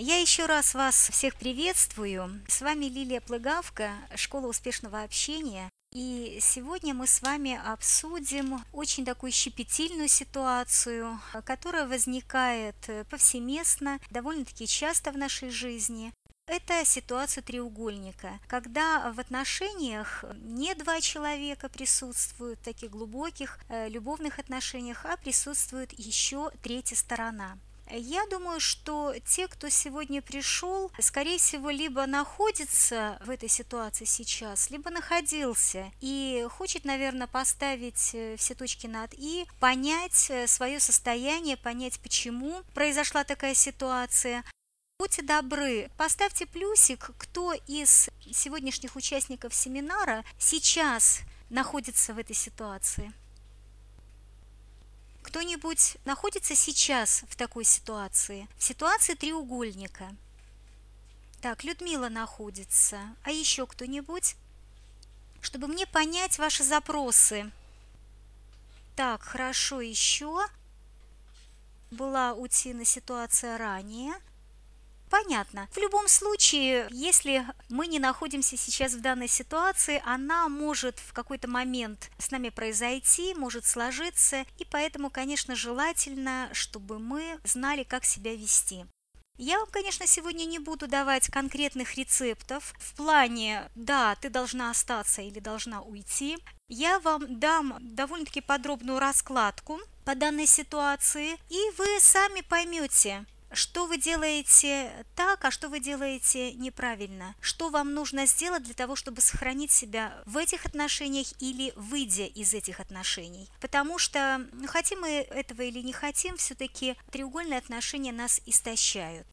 Я еще раз вас всех приветствую. С вами Лилия Плыгавка, Школа успешного общения. И сегодня мы с вами обсудим очень такую щепетильную ситуацию, которая возникает повсеместно, довольно-таки часто в нашей жизни. Это ситуация треугольника, когда в отношениях не два человека присутствуют, таких глубоких э, любовных отношениях, а присутствует еще третья сторона. Я думаю, что те, кто сегодня пришел, скорее всего, либо находится в этой ситуации сейчас, либо находился и хочет, наверное, поставить э, все точки над «и», понять э, свое состояние, понять, почему произошла такая ситуация, Будьте добры, поставьте плюсик, кто из сегодняшних участников семинара сейчас находится в этой ситуации. Кто-нибудь находится сейчас в такой ситуации, в ситуации треугольника? Так, Людмила находится. А еще кто-нибудь? Чтобы мне понять ваши запросы. Так, хорошо, еще. Была у Тины ситуация ранее. Понятно. В любом случае, если мы не находимся сейчас в данной ситуации, она может в какой-то момент с нами произойти, может сложиться, и поэтому, конечно, желательно, чтобы мы знали, как себя вести. Я вам, конечно, сегодня не буду давать конкретных рецептов в плане «да, ты должна остаться или должна уйти». Я вам дам довольно-таки подробную раскладку по данной ситуации, и вы сами поймете, что вы делаете так, а что вы делаете неправильно, что вам нужно сделать для того, чтобы сохранить себя в этих отношениях или выйдя из этих отношений. Потому что, хотим мы этого или не хотим, все-таки треугольные отношения нас истощают.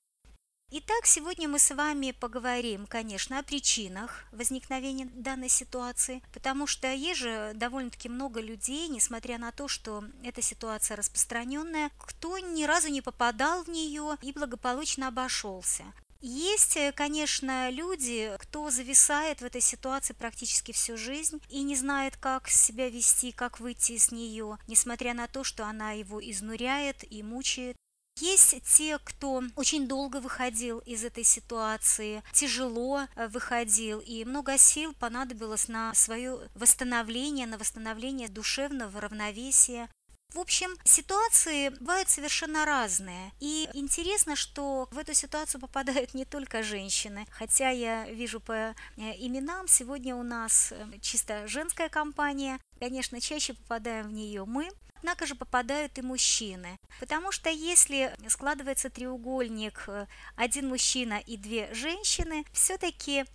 Итак, сегодня мы с вами поговорим, конечно, о причинах возникновения данной ситуации, потому что есть же довольно-таки много людей, несмотря на то, что эта ситуация распространенная, кто ни разу не попадал в нее и благополучно обошелся. Есть, конечно, люди, кто зависает в этой ситуации практически всю жизнь и не знает, как себя вести, как выйти из нее, несмотря на то, что она его изнуряет и мучает. Есть те, кто очень долго выходил из этой ситуации, тяжело э, выходил, и много сил понадобилось на свое восстановление, на восстановление душевного равновесия. В общем, ситуации бывают совершенно разные. И интересно, что в эту ситуацию попадают не только женщины. Хотя я вижу по э, именам, сегодня у нас э, чисто женская компания. Конечно, чаще попадаем в нее мы однако же попадают и мужчины. Потому что если складывается треугольник э, один мужчина и две женщины, все-таки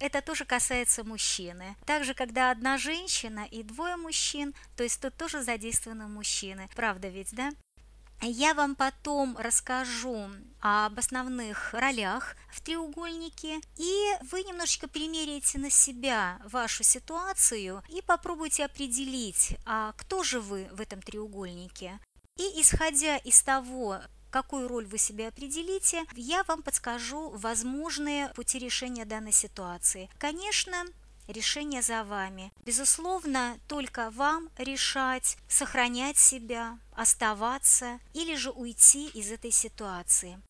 это тоже касается мужчины. Также, когда одна женщина и двое мужчин, то есть тут тоже задействованы мужчины. Правда ведь, да? Я вам потом расскажу об основных ролях в треугольнике, и вы немножечко примеряете на себя вашу ситуацию и попробуйте определить, а кто же вы в этом треугольнике. И исходя из того, какую роль вы себе определите, я вам подскажу возможные пути решения данной ситуации. Конечно, решение за вами. Безусловно, только вам решать, сохранять себя, оставаться или же уйти из этой ситуации.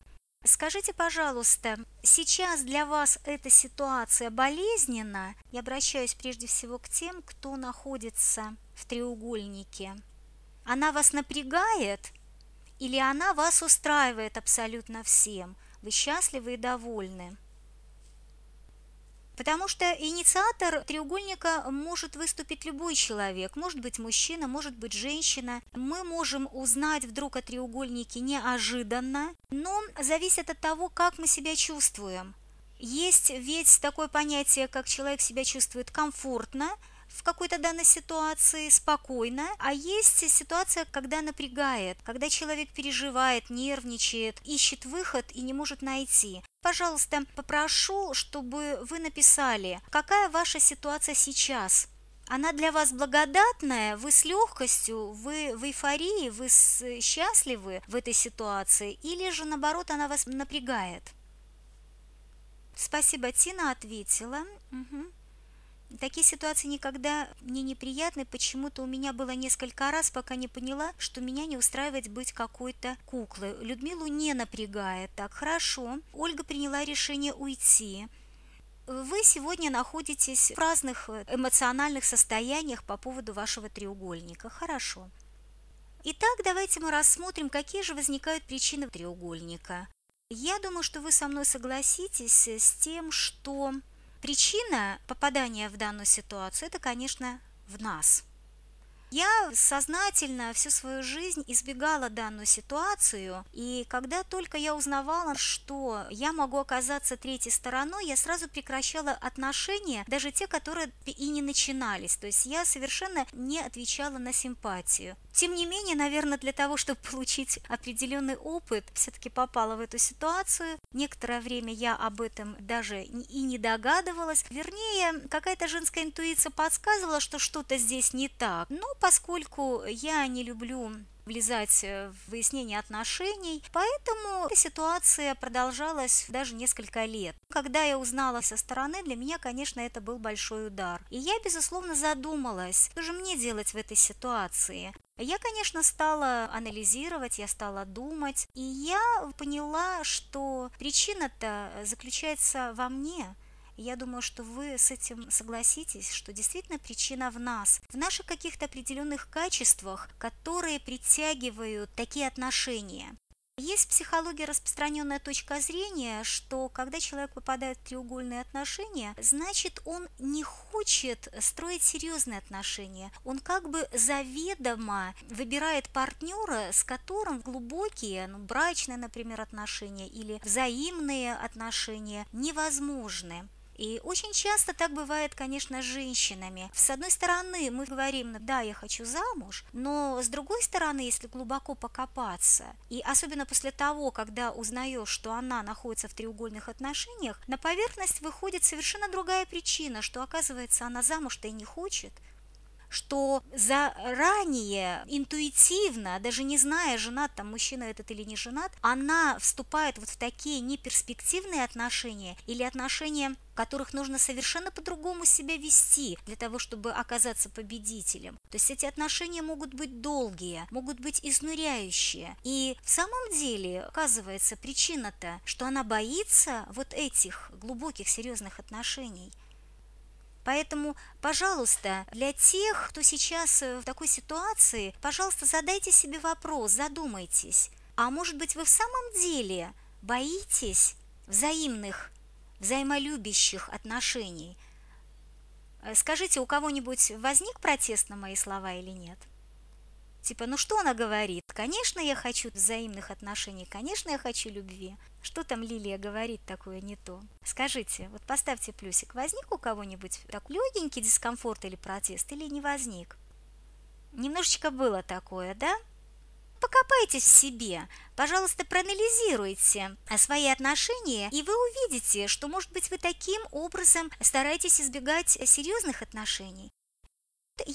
Скажите, пожалуйста, сейчас для вас эта ситуация болезненна? Я обращаюсь прежде всего к тем, кто находится в треугольнике. Она вас напрягает или она вас устраивает абсолютно всем? Вы счастливы и довольны? Потому что инициатор треугольника может выступить любой человек, может быть мужчина, может быть женщина. Мы можем узнать вдруг о треугольнике неожиданно, но зависит от того, как мы себя чувствуем. Есть ведь такое понятие, как человек себя чувствует комфортно, в какой-то данной ситуации спокойно, а есть ситуация, когда напрягает, когда человек переживает, нервничает, ищет выход и не может найти. Пожалуйста, попрошу, чтобы вы написали, какая ваша ситуация сейчас. Она для вас благодатная, вы с легкостью, вы в эйфории, вы счастливы в этой ситуации, или же наоборот она вас напрягает. Спасибо, Тина ответила. Угу. Такие ситуации никогда мне неприятны. Почему-то у меня было несколько раз, пока не поняла, что меня не устраивает быть какой-то куклой. Людмилу не напрягает. Так, хорошо. Ольга приняла решение уйти. Вы сегодня находитесь в разных эмоциональных состояниях по поводу вашего треугольника. Хорошо. Итак, давайте мы рассмотрим, какие же возникают причины треугольника. Я думаю, что вы со мной согласитесь с тем, что Причина попадания в данную ситуацию – это, конечно, в нас. Я сознательно всю свою жизнь избегала данную ситуацию, и когда только я узнавала, что я могу оказаться третьей стороной, я сразу прекращала отношения, даже те, которые и не начинались. То есть я совершенно не отвечала на симпатию. Тем не менее, наверное, для того, чтобы получить определенный опыт, все-таки попала в эту ситуацию. Некоторое время я об этом даже и не догадывалась. Вернее, какая-то женская интуиция подсказывала, что что-то здесь не так. Но поскольку я не люблю влезать в выяснение отношений, поэтому эта ситуация продолжалась даже несколько лет. Когда я узнала со стороны, для меня, конечно, это был большой удар. И я, безусловно, задумалась, что же мне делать в этой ситуации. Я, конечно, стала анализировать, я стала думать, и я поняла, что причина-то заключается во мне. Я думаю, что вы с этим согласитесь, что действительно причина в нас, в наших каких-то определенных качествах, которые притягивают такие отношения. Есть в психологии распространенная точка зрения, что когда человек попадает в треугольные отношения, значит он не хочет строить серьезные отношения. Он как бы заведомо выбирает партнера, с которым глубокие, ну, брачные, например, отношения или взаимные отношения невозможны. И очень часто так бывает, конечно, с женщинами. С одной стороны, мы говорим, да, я хочу замуж, но с другой стороны, если глубоко покопаться, и особенно после того, когда узнаешь, что она находится в треугольных отношениях, на поверхность выходит совершенно другая причина, что оказывается она замуж-то и не хочет, что заранее, интуитивно, даже не зная, женат там мужчина этот или не женат, она вступает вот в такие неперспективные отношения или отношения, в которых нужно совершенно по-другому себя вести для того, чтобы оказаться победителем. То есть эти отношения могут быть долгие, могут быть изнуряющие. И в самом деле, оказывается, причина-то, что она боится вот этих глубоких серьезных отношений – Поэтому, пожалуйста, для тех, кто сейчас э, в такой ситуации, пожалуйста, задайте себе вопрос, задумайтесь. А может быть, вы в самом деле боитесь взаимных, взаимолюбящих отношений? Э, скажите, у кого-нибудь возник протест на мои слова или нет? Типа, ну что она говорит? Конечно, я хочу взаимных отношений, конечно, я хочу любви. Что там Лилия говорит такое не то? Скажите, вот поставьте плюсик, возник у кого-нибудь так легенький дискомфорт или протест, или не возник? Немножечко было такое, да? Покопайтесь в себе, пожалуйста, проанализируйте свои отношения, и вы увидите, что, может быть, вы таким образом стараетесь избегать серьезных отношений.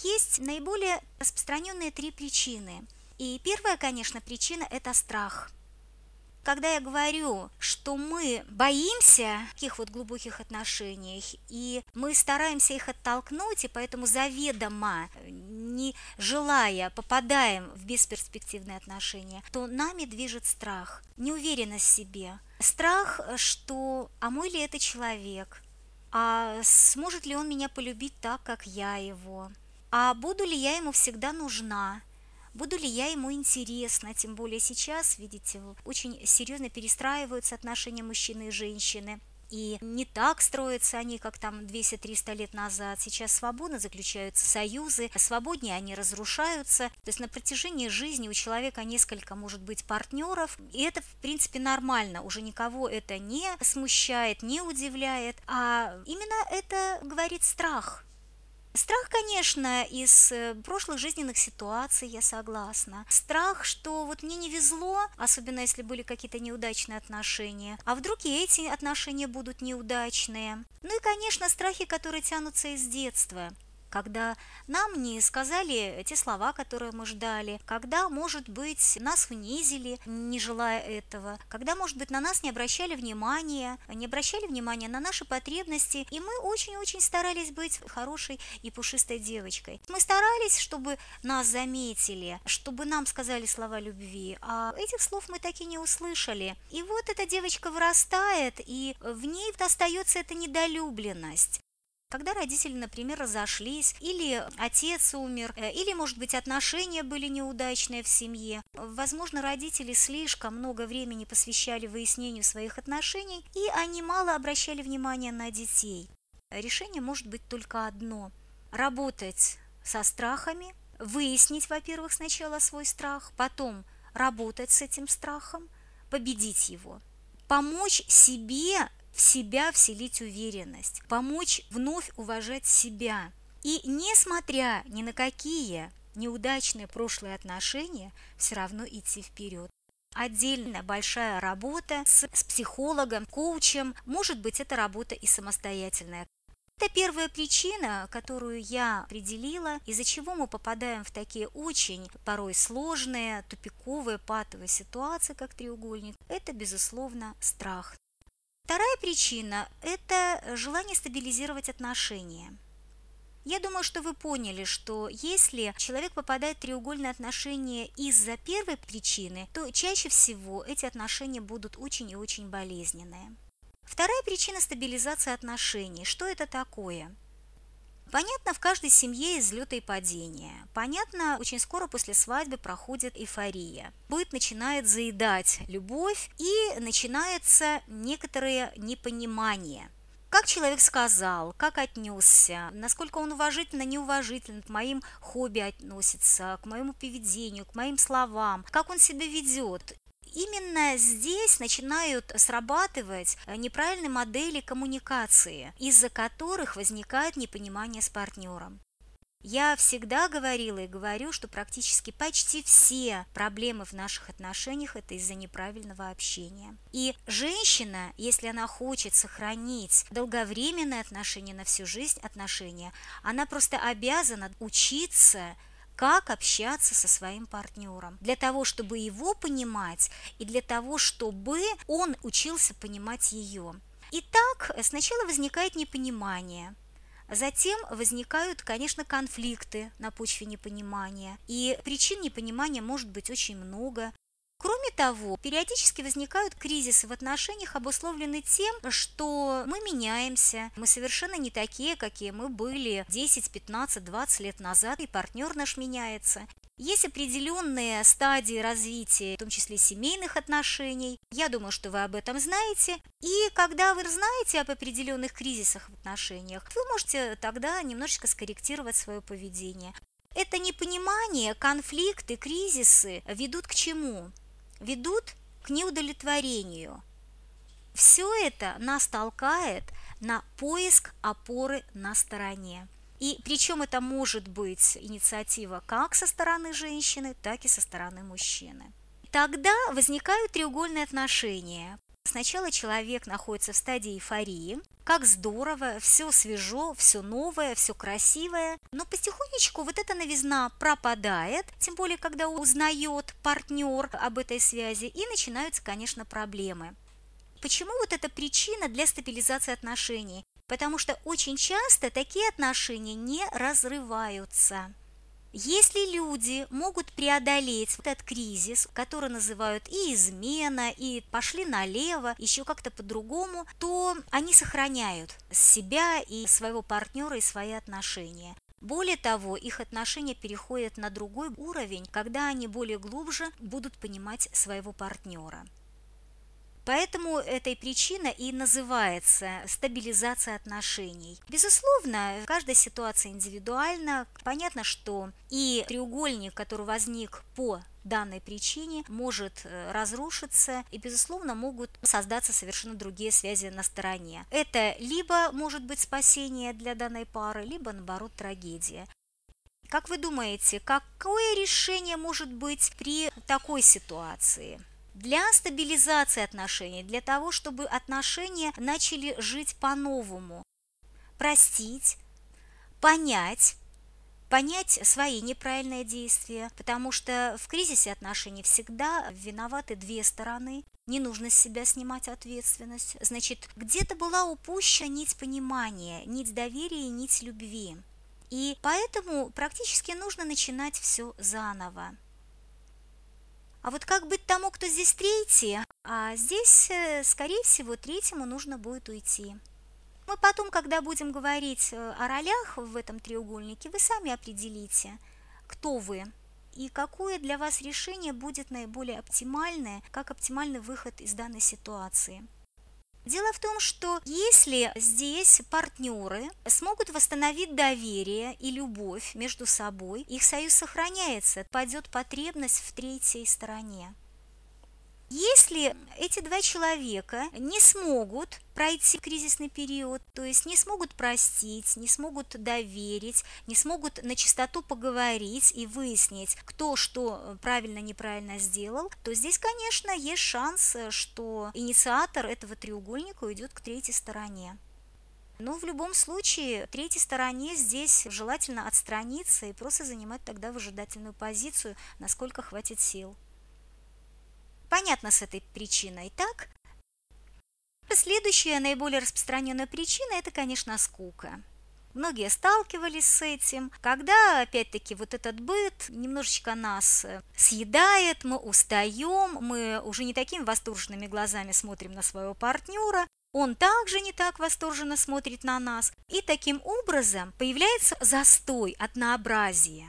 Есть наиболее распространенные три причины. И первая, конечно, причина – это страх. Когда я говорю, что мы боимся таких вот глубоких отношений, и мы стараемся их оттолкнуть, и поэтому заведомо, не желая, попадаем в бесперспективные отношения, то нами движет страх, неуверенность в себе. Страх, что «а мой ли это человек?», «а сможет ли он меня полюбить так, как я его?», а буду ли я ему всегда нужна, буду ли я ему интересна, тем более сейчас, видите, очень серьезно перестраиваются отношения мужчины и женщины. И не так строятся они, как там 200-300 лет назад. Сейчас свободно заключаются союзы, свободнее они разрушаются. То есть на протяжении жизни у человека несколько, может быть, партнеров. И это, в принципе, нормально. Уже никого это не смущает, не удивляет. А именно это говорит страх – Страх, конечно, из э, прошлых жизненных ситуаций, я согласна. Страх, что вот мне не везло, особенно если были какие-то неудачные отношения, а вдруг и эти отношения будут неудачные. Ну и, конечно, страхи, которые тянутся из детства. Когда нам не сказали те слова, которые мы ждали, когда, может быть, нас унизили, не желая этого, когда, может быть, на нас не обращали внимания, не обращали внимания на наши потребности, и мы очень-очень старались быть хорошей и пушистой девочкой. Мы старались, чтобы нас заметили, чтобы нам сказали слова любви, а этих слов мы так и не услышали. И вот эта девочка вырастает, и в ней остается эта недолюбленность. Когда родители, например, разошлись, или отец умер, э, или, может быть, отношения были неудачные в семье, возможно, родители слишком много времени посвящали выяснению своих отношений, и они мало обращали внимания на детей. Решение может быть только одно – работать со страхами, выяснить, во-первых, сначала свой страх, потом работать с этим страхом, победить его, помочь себе в себя вселить уверенность, помочь вновь уважать себя. И несмотря ни на какие неудачные прошлые отношения, все равно идти вперед. Отдельная большая работа с, с психологом, коучем, может быть, это работа и самостоятельная. Это первая причина, которую я определила, из-за чего мы попадаем в такие очень порой сложные, тупиковые, патовые ситуации, как треугольник. Это, безусловно, страх. Вторая причина – это желание стабилизировать отношения. Я думаю, что вы поняли, что если человек попадает в треугольные отношения из-за первой причины, то чаще всего эти отношения будут очень и очень болезненные. Вторая причина стабилизации отношений. Что это такое? Понятно, в каждой семье излеты и падения. Понятно, очень скоро после свадьбы проходит эйфория. Быт начинает заедать любовь и начинается некоторое непонимание. Как человек сказал, как отнесся, насколько он уважительно, неуважительно к моим хобби относится, к моему поведению, к моим словам, как он себя ведет именно здесь начинают срабатывать э, неправильные модели коммуникации, из-за которых возникает непонимание с партнером. Я всегда говорила и говорю, что практически почти все проблемы в наших отношениях – это из-за неправильного общения. И женщина, если она хочет сохранить долговременные отношения на всю жизнь отношения, она просто обязана учиться как общаться со своим партнером, для того, чтобы его понимать и для того, чтобы он учился понимать ее. Итак, сначала возникает непонимание, Затем возникают, конечно, конфликты на почве непонимания. И причин непонимания может быть очень много. Кроме того, периодически возникают кризисы в отношениях, обусловленные тем, что мы меняемся, мы совершенно не такие, какие мы были 10, 15, 20 лет назад, и партнер наш меняется. Есть определенные стадии развития, в том числе семейных отношений. Я думаю, что вы об этом знаете. И когда вы знаете об определенных кризисах в отношениях, вы можете тогда немножечко скорректировать свое поведение. Это непонимание, конфликты, кризисы ведут к чему? Ведут к неудовлетворению. Все это нас толкает на поиск опоры на стороне. И причем это может быть инициатива как со стороны женщины, так и со стороны мужчины. Тогда возникают треугольные отношения. Сначала человек находится в стадии эйфории, как здорово, все свежо, все новое, все красивое. Но потихонечку вот эта новизна пропадает, тем более, когда узнает партнер об этой связи, и начинаются, конечно, проблемы. Почему вот эта причина для стабилизации отношений? Потому что очень часто такие отношения не разрываются. Если люди могут преодолеть этот кризис, который называют и измена, и пошли налево, еще как-то по-другому, то они сохраняют себя и своего партнера и свои отношения. Более того, их отношения переходят на другой уровень, когда они более глубже будут понимать своего партнера. Поэтому этой причина и называется стабилизация отношений. Безусловно, каждая ситуация индивидуальна. Понятно, что и треугольник, который возник по данной причине может э, разрушиться и, безусловно, могут создаться совершенно другие связи на стороне. Это либо может быть спасение для данной пары, либо, наоборот, трагедия. Как вы думаете, какое решение может быть при такой ситуации? Для стабилизации отношений, для того, чтобы отношения начали жить по-новому. Простить, понять, понять свои неправильные действия, потому что в кризисе отношений всегда виноваты две стороны. Не нужно с себя снимать ответственность. Значит, где-то была упущена нить понимания, нить доверия нить любви. И поэтому практически нужно начинать все заново. А вот как быть тому, кто здесь третий? А здесь, э, скорее всего, третьему нужно будет уйти. Мы потом, когда будем говорить э, о ролях в этом треугольнике, вы сами определите, кто вы и какое для вас решение будет наиболее оптимальное, как оптимальный выход из данной ситуации. Дело в том, что если здесь партнеры смогут восстановить доверие и любовь между собой, их союз сохраняется, пойдет потребность в третьей стороне. Если эти два человека не смогут пройти кризисный период, то есть не смогут простить, не смогут доверить, не смогут на чистоту поговорить и выяснить, кто что правильно, неправильно сделал, то здесь, конечно, есть шанс, что инициатор этого треугольника уйдет к третьей стороне. Но в любом случае, третьей стороне здесь желательно отстраниться и просто занимать тогда выжидательную позицию, насколько хватит сил. Понятно с этой причиной, так? Следующая наиболее распространенная причина – это, конечно, скука. Многие сталкивались с этим, когда, опять-таки, вот этот быт немножечко нас э, съедает, мы устаем, мы уже не такими восторженными глазами смотрим на своего партнера, он также не так восторженно смотрит на нас, и таким образом появляется застой, однообразие.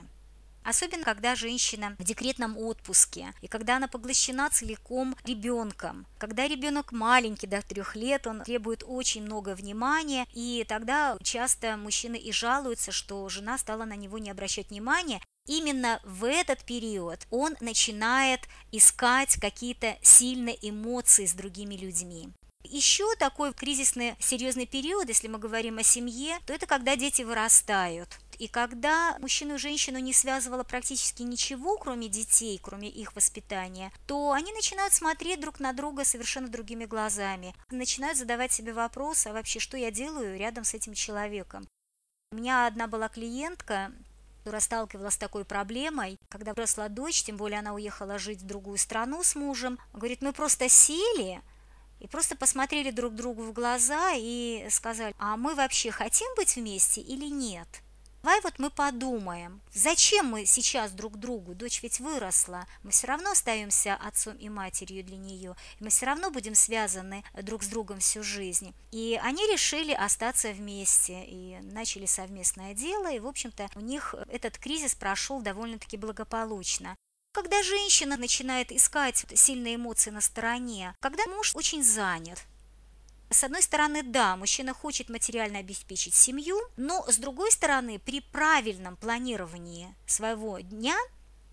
Особенно, когда женщина в декретном отпуске, и когда она поглощена целиком ребенком. Когда ребенок маленький, до трех лет, он требует очень много внимания, и тогда часто мужчины и жалуются, что жена стала на него не обращать внимания, именно в этот период он начинает искать какие-то сильные эмоции с другими людьми. Еще такой кризисный серьезный период, если мы говорим о семье, то это когда дети вырастают. И когда мужчину и женщину не связывало практически ничего, кроме детей, кроме их воспитания, то они начинают смотреть друг на друга совершенно другими глазами, начинают задавать себе вопросы, а вообще что я делаю рядом с этим человеком. У меня одна была клиентка, которая сталкивалась с такой проблемой, когда выросла дочь, тем более она уехала жить в другую страну с мужем, говорит, мы просто сели, и просто посмотрели друг другу в глаза и сказали, а мы вообще хотим быть вместе или нет? Давай вот мы подумаем, зачем мы сейчас друг другу, дочь ведь выросла, мы все равно остаемся отцом и матерью для нее, и мы все равно будем связаны друг с другом всю жизнь. И они решили остаться вместе и начали совместное дело, и, в общем-то, у них этот кризис прошел довольно-таки благополучно. Когда женщина начинает искать сильные эмоции на стороне, когда муж очень занят, с одной стороны, да, мужчина хочет материально обеспечить семью, но с другой стороны, при правильном планировании своего дня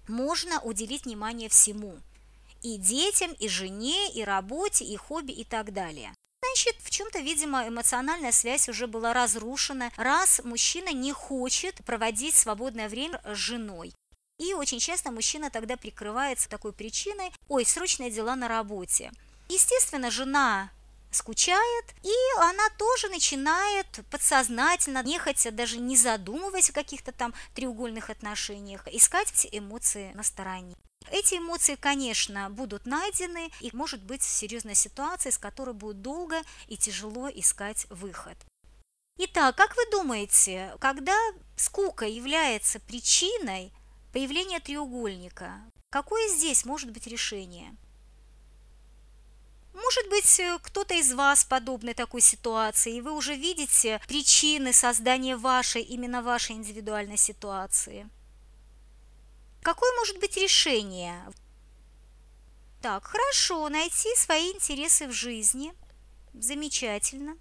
можно уделить внимание всему. И детям, и жене, и работе, и хобби, и так далее. Значит, в чем-то, видимо, эмоциональная связь уже была разрушена, раз мужчина не хочет проводить свободное время с женой. И очень часто мужчина тогда прикрывается такой причиной «Ой, срочные дела на работе». Естественно, жена скучает, и она тоже начинает подсознательно, нехотя, даже не задумываясь о каких-то там треугольных отношениях, искать эти эмоции на стороне. Эти эмоции, конечно, будут найдены, и может быть серьезная ситуация, из которой будет долго и тяжело искать выход. Итак, как вы думаете, когда скука является причиной появления треугольника, какое здесь может быть решение? Может быть, э, кто-то из вас подобной такой ситуации, и вы уже видите причины создания вашей, именно вашей индивидуальной ситуации. Какое может быть решение? Так, хорошо, найти свои интересы в жизни. Замечательно.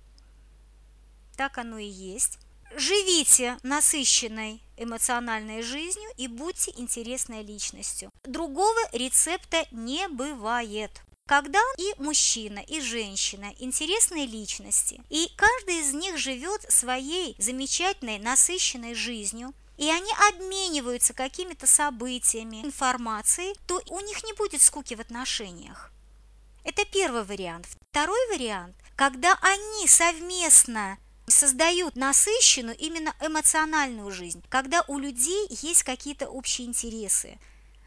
Так оно и есть. Живите насыщенной эмоциональной жизнью и будьте интересной личностью. Другого рецепта не бывает. Когда и мужчина, и женщина интересные личности, и каждый из них живет своей замечательной, насыщенной жизнью, и они обмениваются какими-то событиями, информацией, то у них не будет скуки в отношениях. Это первый вариант. Второй вариант, когда они совместно создают насыщенную именно эмоциональную жизнь, когда у людей есть какие-то общие интересы,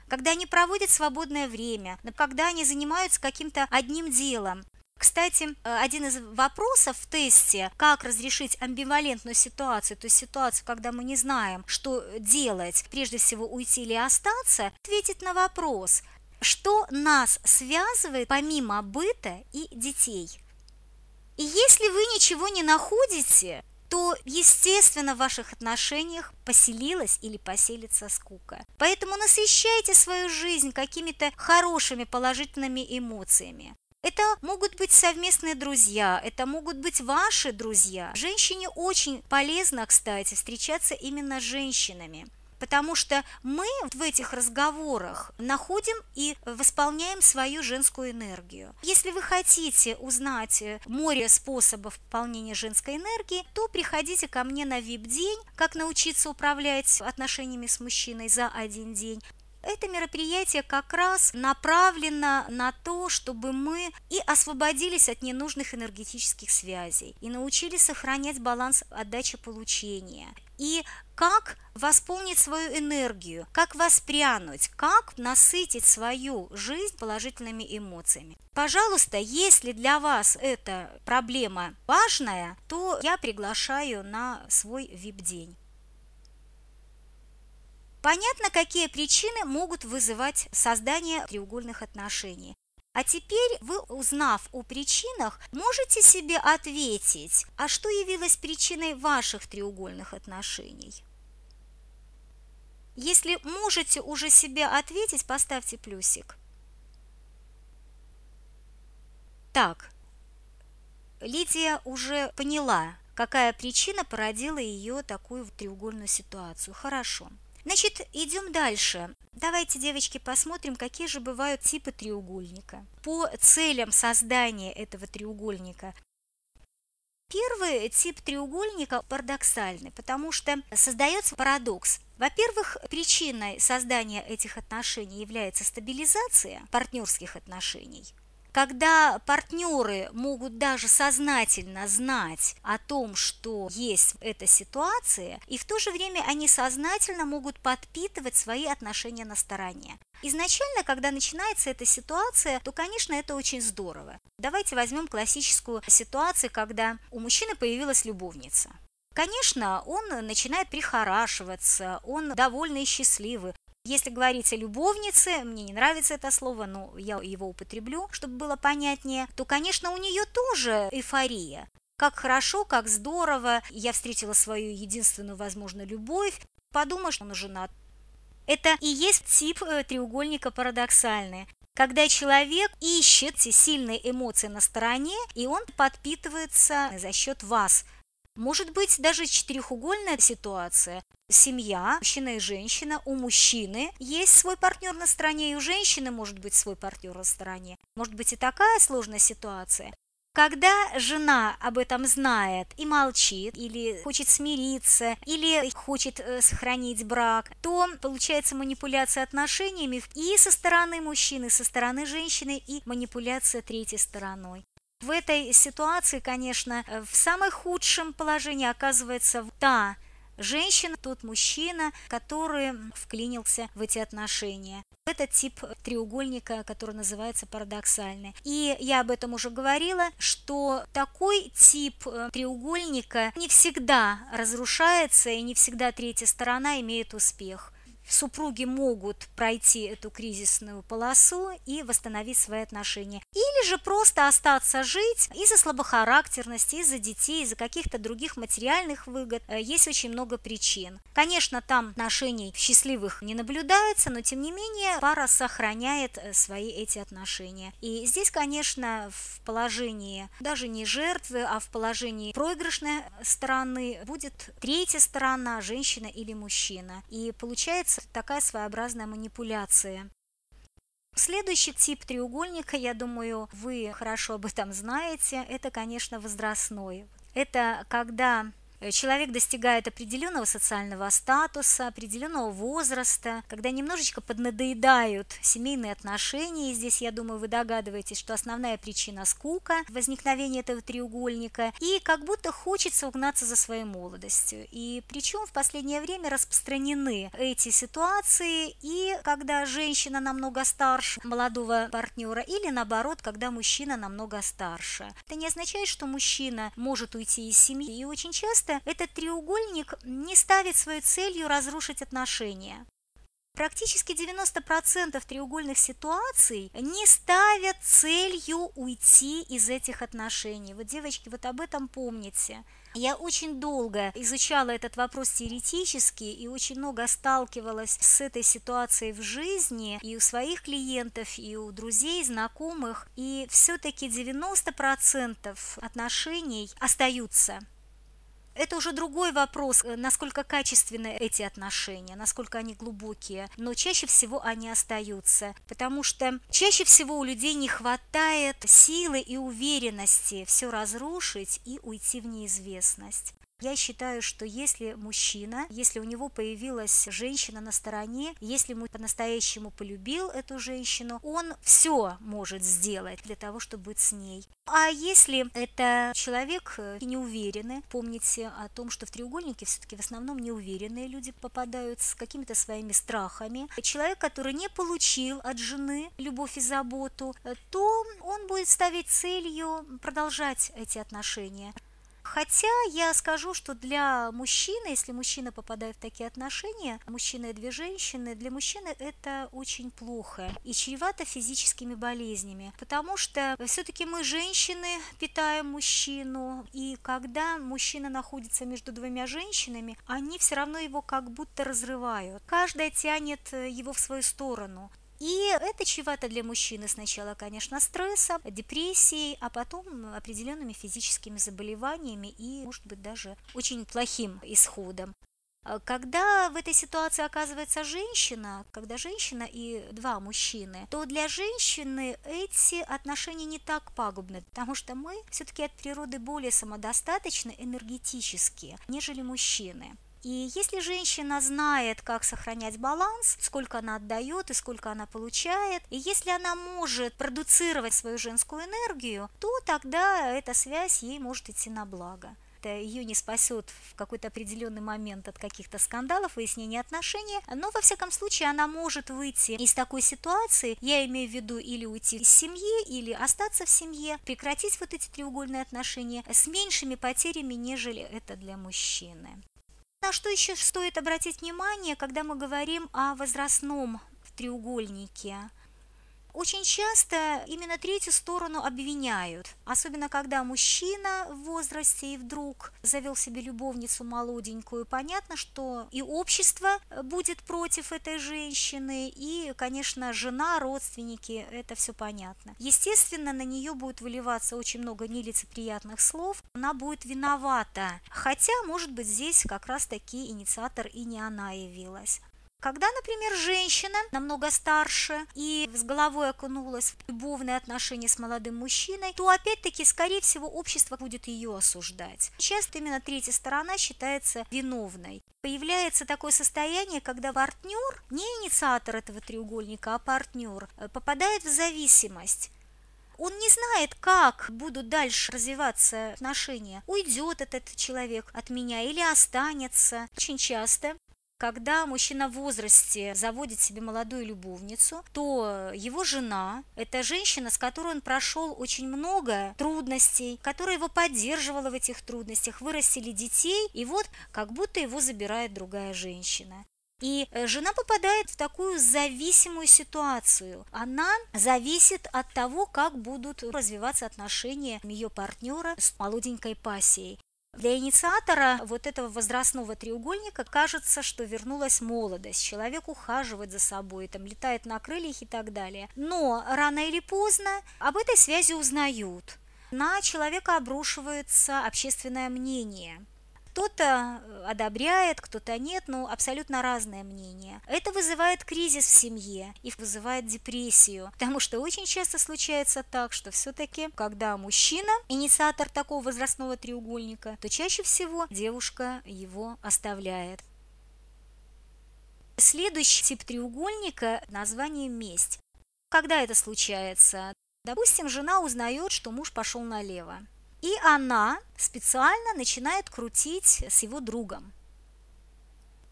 когда они проводят свободное время, когда они занимаются каким-то одним делом. Кстати, э, один из вопросов в тесте, как разрешить амбивалентную ситуацию, то есть ситуацию, когда мы не знаем, что делать, прежде всего уйти или остаться, ответить на вопрос, что нас связывает помимо быта и детей. И если вы ничего не находите, то, естественно, в ваших отношениях поселилась или поселится скука. Поэтому насыщайте свою жизнь какими-то хорошими положительными эмоциями. Это могут быть совместные друзья, это могут быть ваши друзья. Женщине очень полезно, кстати, встречаться именно с женщинами потому что мы в этих разговорах находим и восполняем свою женскую энергию. Если вы хотите узнать море способов пополнения женской энергии, то приходите ко мне на VIP-день, как научиться управлять отношениями с мужчиной за один день. Это мероприятие как раз направлено на то, чтобы мы и освободились от ненужных энергетических связей, и научились сохранять баланс отдачи-получения, и как восполнить свою энергию, как воспрянуть, как насытить свою жизнь положительными эмоциями. Пожалуйста, если для вас эта проблема важная, то я приглашаю на свой VIP-день. Понятно, какие причины могут вызывать создание треугольных отношений. А теперь вы, узнав о причинах, можете себе ответить, а что явилось причиной ваших треугольных отношений? Если можете уже себе ответить, поставьте плюсик. Так, Лидия уже поняла, какая причина породила ее такую треугольную ситуацию. Хорошо. Значит, идем дальше. Давайте, девочки, посмотрим, какие же бывают типы треугольника. По целям создания этого треугольника Первый тип треугольника парадоксальный, потому что создается парадокс. Во-первых, причиной создания этих отношений является стабилизация партнерских отношений – когда партнеры могут даже сознательно знать о том, что есть эта ситуация, и в то же время они сознательно могут подпитывать свои отношения на стороне. Изначально, когда начинается эта ситуация, то, конечно, это очень здорово. Давайте возьмем классическую ситуацию, когда у мужчины появилась любовница. Конечно, он начинает прихорашиваться, он довольный и счастливый, если говорить о любовнице, мне не нравится это слово, но я его употреблю, чтобы было понятнее, то, конечно, у нее тоже эйфория. Как хорошо, как здорово, я встретила свою единственную возможную любовь, подумала, что он женат. Это и есть тип э, треугольника парадоксальный, когда человек ищет те сильные эмоции на стороне, и он подпитывается за счет вас – может быть даже четырехугольная ситуация. Семья, мужчина и женщина, у мужчины есть свой партнер на стороне, и у женщины может быть свой партнер на стороне. Может быть и такая сложная ситуация. Когда жена об этом знает и молчит, или хочет смириться, или хочет э, сохранить брак, то получается манипуляция отношениями и со стороны мужчины, и со стороны женщины, и манипуляция третьей стороной. В этой ситуации, конечно, э, в самом худшем положении оказывается та женщина, тот мужчина, который вклинился в эти отношения. Это тип треугольника, который называется парадоксальный. И я об этом уже говорила, что такой тип э, треугольника не всегда разрушается и не всегда третья сторона имеет успех супруги могут пройти эту кризисную полосу и восстановить свои отношения. Или же просто остаться жить из-за слабохарактерности, из-за детей, из-за каких-то других материальных выгод. Э, есть очень много причин. Конечно, там отношений счастливых не наблюдается, но тем не менее пара сохраняет э, свои эти отношения. И здесь, конечно, в положении даже не жертвы, а в положении проигрышной стороны будет третья сторона, женщина или мужчина. И получается такая своеобразная манипуляция. Следующий тип треугольника, я думаю, вы хорошо об этом знаете, это, конечно, возрастной. Это когда человек достигает определенного социального статуса, определенного возраста, когда немножечко поднадоедают семейные отношения, и здесь, я думаю, вы догадываетесь, что основная причина – скука возникновения этого треугольника, и как будто хочется угнаться за своей молодостью. И причем в последнее время распространены эти ситуации, и когда женщина намного старше молодого партнера, или наоборот, когда мужчина намного старше. Это не означает, что мужчина может уйти из семьи, и очень часто часто этот треугольник не ставит своей целью разрушить отношения. Практически 90% треугольных ситуаций не ставят целью уйти из этих отношений. Вот, девочки, вот об этом помните. Я очень долго изучала этот вопрос теоретически и очень много сталкивалась с этой ситуацией в жизни и у своих клиентов, и у друзей, знакомых. И все-таки 90% отношений остаются это уже другой вопрос, э, насколько качественны эти отношения, насколько они глубокие, но чаще всего они остаются, потому что чаще всего у людей не хватает силы и уверенности все разрушить и уйти в неизвестность. Я считаю, что если мужчина, если у него появилась женщина на стороне, если ему по-настоящему полюбил эту женщину, он все может сделать для того, чтобы быть с ней. А если это человек э, не уверенный, помните о том, что в треугольнике все-таки в основном неуверенные люди попадают с какими-то своими страхами. Человек, который не получил от жены любовь и заботу, э, то он будет ставить целью продолжать эти отношения. Хотя я скажу, что для мужчины, если мужчина попадает в такие отношения, мужчина и две женщины, для мужчины это очень плохо и чревато физическими болезнями, потому что все-таки мы, женщины, питаем мужчину, и когда мужчина находится между двумя женщинами, они все равно его как будто разрывают. Каждая тянет его в свою сторону. И это чревато для мужчины сначала, конечно, стрессом, депрессией, а потом определенными физическими заболеваниями и, может быть, даже очень плохим исходом. А когда в этой ситуации оказывается женщина, когда женщина и два мужчины, то для женщины эти отношения не так пагубны, потому что мы все-таки от природы более самодостаточны энергетически, нежели мужчины. И если женщина знает, как сохранять баланс, сколько она отдает и сколько она получает, и если она может продуцировать свою женскую энергию, то тогда эта связь ей может идти на благо это ее не спасет в какой-то определенный момент от каких-то скандалов, выяснения отношений, но во всяком случае она может выйти из такой ситуации, я имею в виду или уйти из семьи, или остаться в семье, прекратить вот эти треугольные отношения с меньшими потерями, нежели это для мужчины. На что еще стоит обратить внимание, когда мы говорим о возрастном треугольнике? Очень часто именно третью сторону обвиняют, особенно когда мужчина в возрасте и вдруг завел себе любовницу молоденькую. Понятно, что и общество будет против этой женщины, и, конечно, жена, родственники, это все понятно. Естественно, на нее будет выливаться очень много нелицеприятных слов, она будет виновата, хотя, может быть, здесь как раз-таки инициатор и не она явилась. Когда, например, женщина намного старше и с головой окунулась в любовные отношения с молодым мужчиной, то опять-таки, скорее всего, общество будет ее осуждать. Часто именно третья сторона считается виновной. Появляется такое состояние, когда партнер, не инициатор этого треугольника, а партнер, э, попадает в зависимость он не знает, как будут дальше развиваться отношения. Уйдет этот человек от меня или останется. Очень часто когда мужчина в возрасте заводит себе молодую любовницу, то его жена – это женщина, с которой он прошел очень много трудностей, которая его поддерживала в этих трудностях, вырастили детей, и вот как будто его забирает другая женщина. И э, жена попадает в такую зависимую ситуацию. Она зависит от того, как будут развиваться отношения ее партнера с молоденькой пассией. Для инициатора вот этого возрастного треугольника кажется, что вернулась молодость, человек ухаживает за собой, там летает на крыльях и так далее. Но рано или поздно об этой связи узнают. На человека обрушивается общественное мнение. Кто-то э, одобряет, кто-то нет, но абсолютно разное мнение. Это вызывает кризис в семье и вызывает депрессию, потому что очень часто случается так, что все-таки, когда мужчина инициатор такого возрастного треугольника, то чаще всего девушка его оставляет. Следующий тип треугольника – название «месть». Когда это случается? Допустим, жена узнает, что муж пошел налево. И она специально начинает крутить с его другом.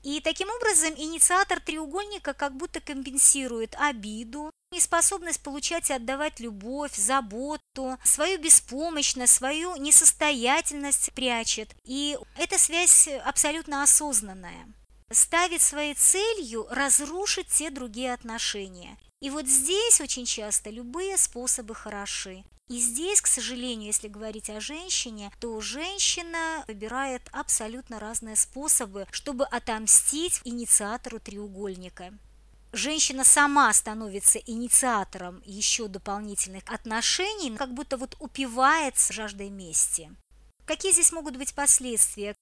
И таким образом инициатор треугольника как будто компенсирует обиду, неспособность получать и отдавать любовь, заботу, свою беспомощность, свою несостоятельность прячет. И эта связь абсолютно осознанная. Ставит своей целью разрушить те другие отношения. И вот здесь очень часто любые способы хороши. И здесь, к сожалению, если говорить о женщине, то женщина выбирает абсолютно разные способы, чтобы отомстить инициатору треугольника. Женщина сама становится инициатором еще дополнительных отношений, как будто вот упивается жаждой мести. Какие здесь могут быть последствия?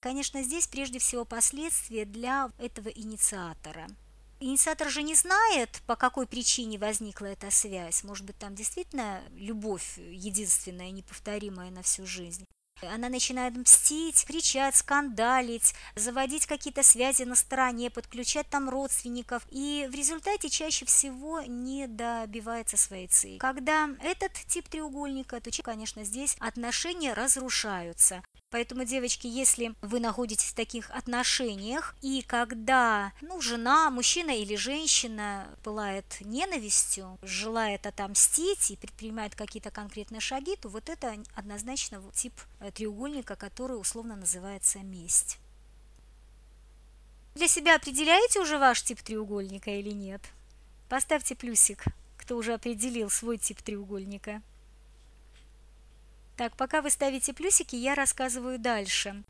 Конечно, здесь прежде всего последствия для этого инициатора – Инициатор же не знает, по какой причине возникла эта связь. Может быть, там действительно любовь единственная, неповторимая на всю жизнь. Она начинает мстить, кричать, скандалить, заводить какие-то связи на стороне, подключать там родственников. И в результате чаще всего не добивается своей цели. Когда этот тип треугольника, то, конечно, здесь отношения разрушаются. Поэтому, девочки, если вы находитесь в таких отношениях, и когда ну, жена, мужчина или женщина пылает ненавистью, желает отомстить и предпринимает какие-то конкретные шаги, то вот это однозначно тип треугольника, который условно называется месть. Для себя определяете уже ваш тип треугольника или нет? Поставьте плюсик, кто уже определил свой тип треугольника. Так, пока вы ставите плюсики, я рассказываю дальше.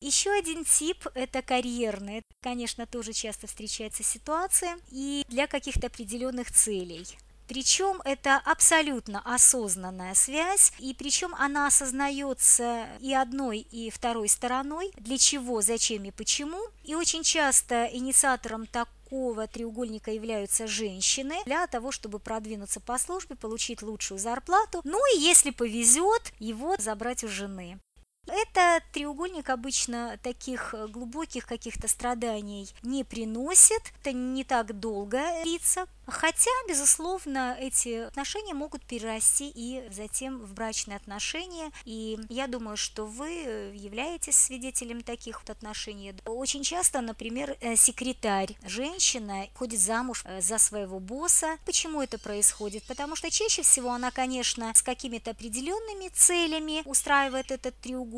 Еще один тип – это карьерный. Конечно, тоже часто встречается ситуация и для каких-то определенных целей. Причем это абсолютно осознанная связь, и причем она осознается и одной, и второй стороной, для чего, зачем и почему. И очень часто инициатором так такого треугольника являются женщины для того, чтобы продвинуться по службе, получить лучшую зарплату, ну и если повезет, его забрать у жены. Это треугольник обычно таких глубоких каких-то страданий не приносит, это не так долго длится, Хотя, безусловно, эти отношения могут перерасти и затем в брачные отношения. И я думаю, что вы являетесь свидетелем таких вот отношений. Очень часто, например, э, секретарь, женщина, ходит замуж э, за своего босса. Почему это происходит? Потому что чаще всего она, конечно, с какими-то определенными целями устраивает этот треугольник.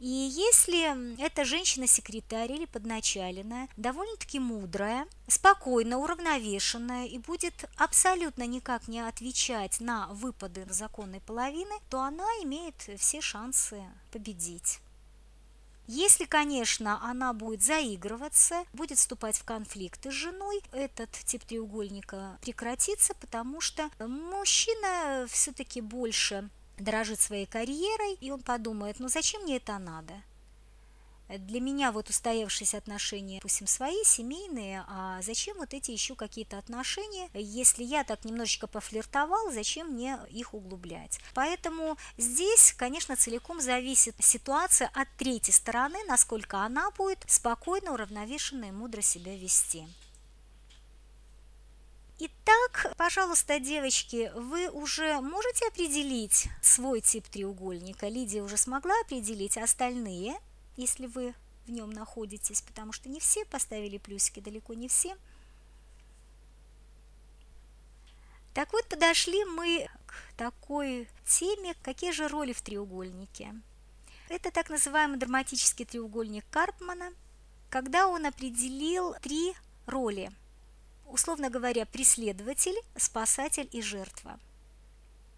И если эта женщина-секретарь или подначаленная, довольно-таки мудрая, спокойно, уравновешенная и будет абсолютно никак не отвечать на выпады законной половины, то она имеет все шансы победить. Если, конечно, она будет заигрываться, будет вступать в конфликты с женой, этот тип треугольника прекратится, потому что мужчина все-таки больше дорожит своей карьерой, и он подумает, ну зачем мне это надо? для меня вот устоявшиеся отношения, допустим, свои, семейные, а зачем вот эти еще какие-то отношения, если я так немножечко пофлиртовал, зачем мне их углублять? Поэтому здесь, конечно, целиком зависит ситуация от третьей стороны, насколько она будет спокойно, уравновешенно и мудро себя вести. Итак, пожалуйста, девочки, вы уже можете определить свой тип треугольника? Лидия уже смогла определить, остальные – если вы в нем находитесь, потому что не все поставили плюсики, далеко не все. Так вот, подошли мы к такой теме, какие же роли в треугольнике. Это так называемый драматический треугольник Карпмана, когда он определил три роли. Условно говоря, преследователь, спасатель и жертва.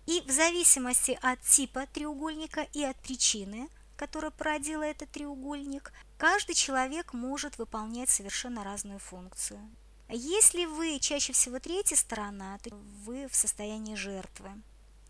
И в зависимости от типа треугольника и от причины – которая породила этот треугольник, каждый человек может выполнять совершенно разную функцию. Если вы чаще всего третья сторона, то вы в состоянии жертвы.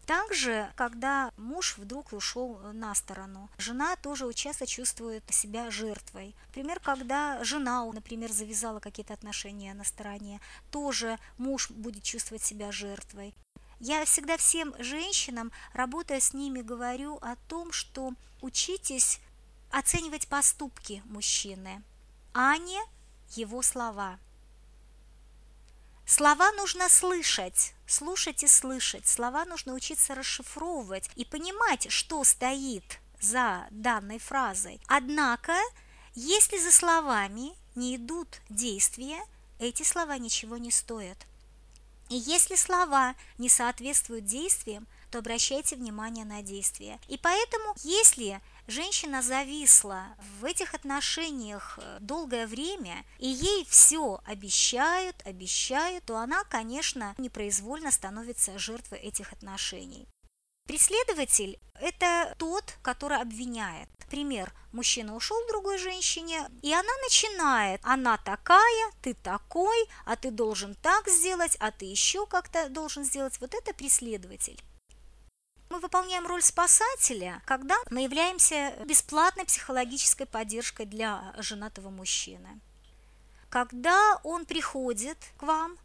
Также, когда муж вдруг ушел на сторону, жена тоже часто чувствует себя жертвой. Например, когда жена, например, завязала какие-то отношения на стороне, тоже муж будет чувствовать себя жертвой. Я всегда всем женщинам, работая с ними, говорю о том, что учитесь оценивать поступки мужчины, а не его слова. Слова нужно слышать, слушать и слышать. Слова нужно учиться расшифровывать и понимать, что стоит за данной фразой. Однако, если за словами не идут действия, эти слова ничего не стоят. И если слова не соответствуют действиям, то обращайте внимание на действия. И поэтому, если женщина зависла в этих отношениях э, долгое время, и ей все обещают, обещают, то она, конечно, непроизвольно становится жертвой этих отношений. Преследователь – это тот, который обвиняет. Пример, мужчина ушел к другой женщине, и она начинает, она такая, ты такой, а ты должен так сделать, а ты еще как-то должен сделать. Вот это преследователь. Мы выполняем роль спасателя, когда мы являемся бесплатной психологической поддержкой для женатого мужчины. Когда он приходит к вам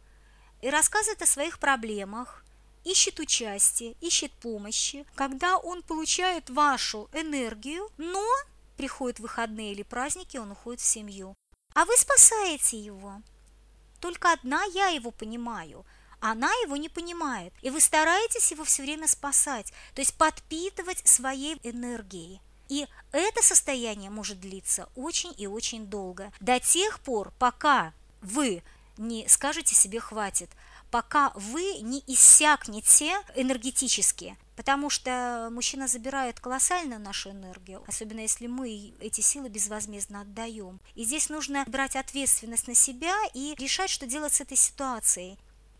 и рассказывает о своих проблемах, ищет участие, ищет помощи, когда он получает вашу энергию, но приходят выходные или праздники, он уходит в семью. А вы спасаете его. Только одна я его понимаю – она его не понимает, и вы стараетесь его все время спасать, то есть подпитывать своей энергией. И это состояние может длиться очень и очень долго, до тех пор, пока вы не скажете себе «хватит», пока вы не иссякнете энергетически, потому что мужчина забирает колоссальную нашу энергию, особенно если мы эти силы безвозмездно отдаем. И здесь нужно брать ответственность на себя и решать, что делать с этой ситуацией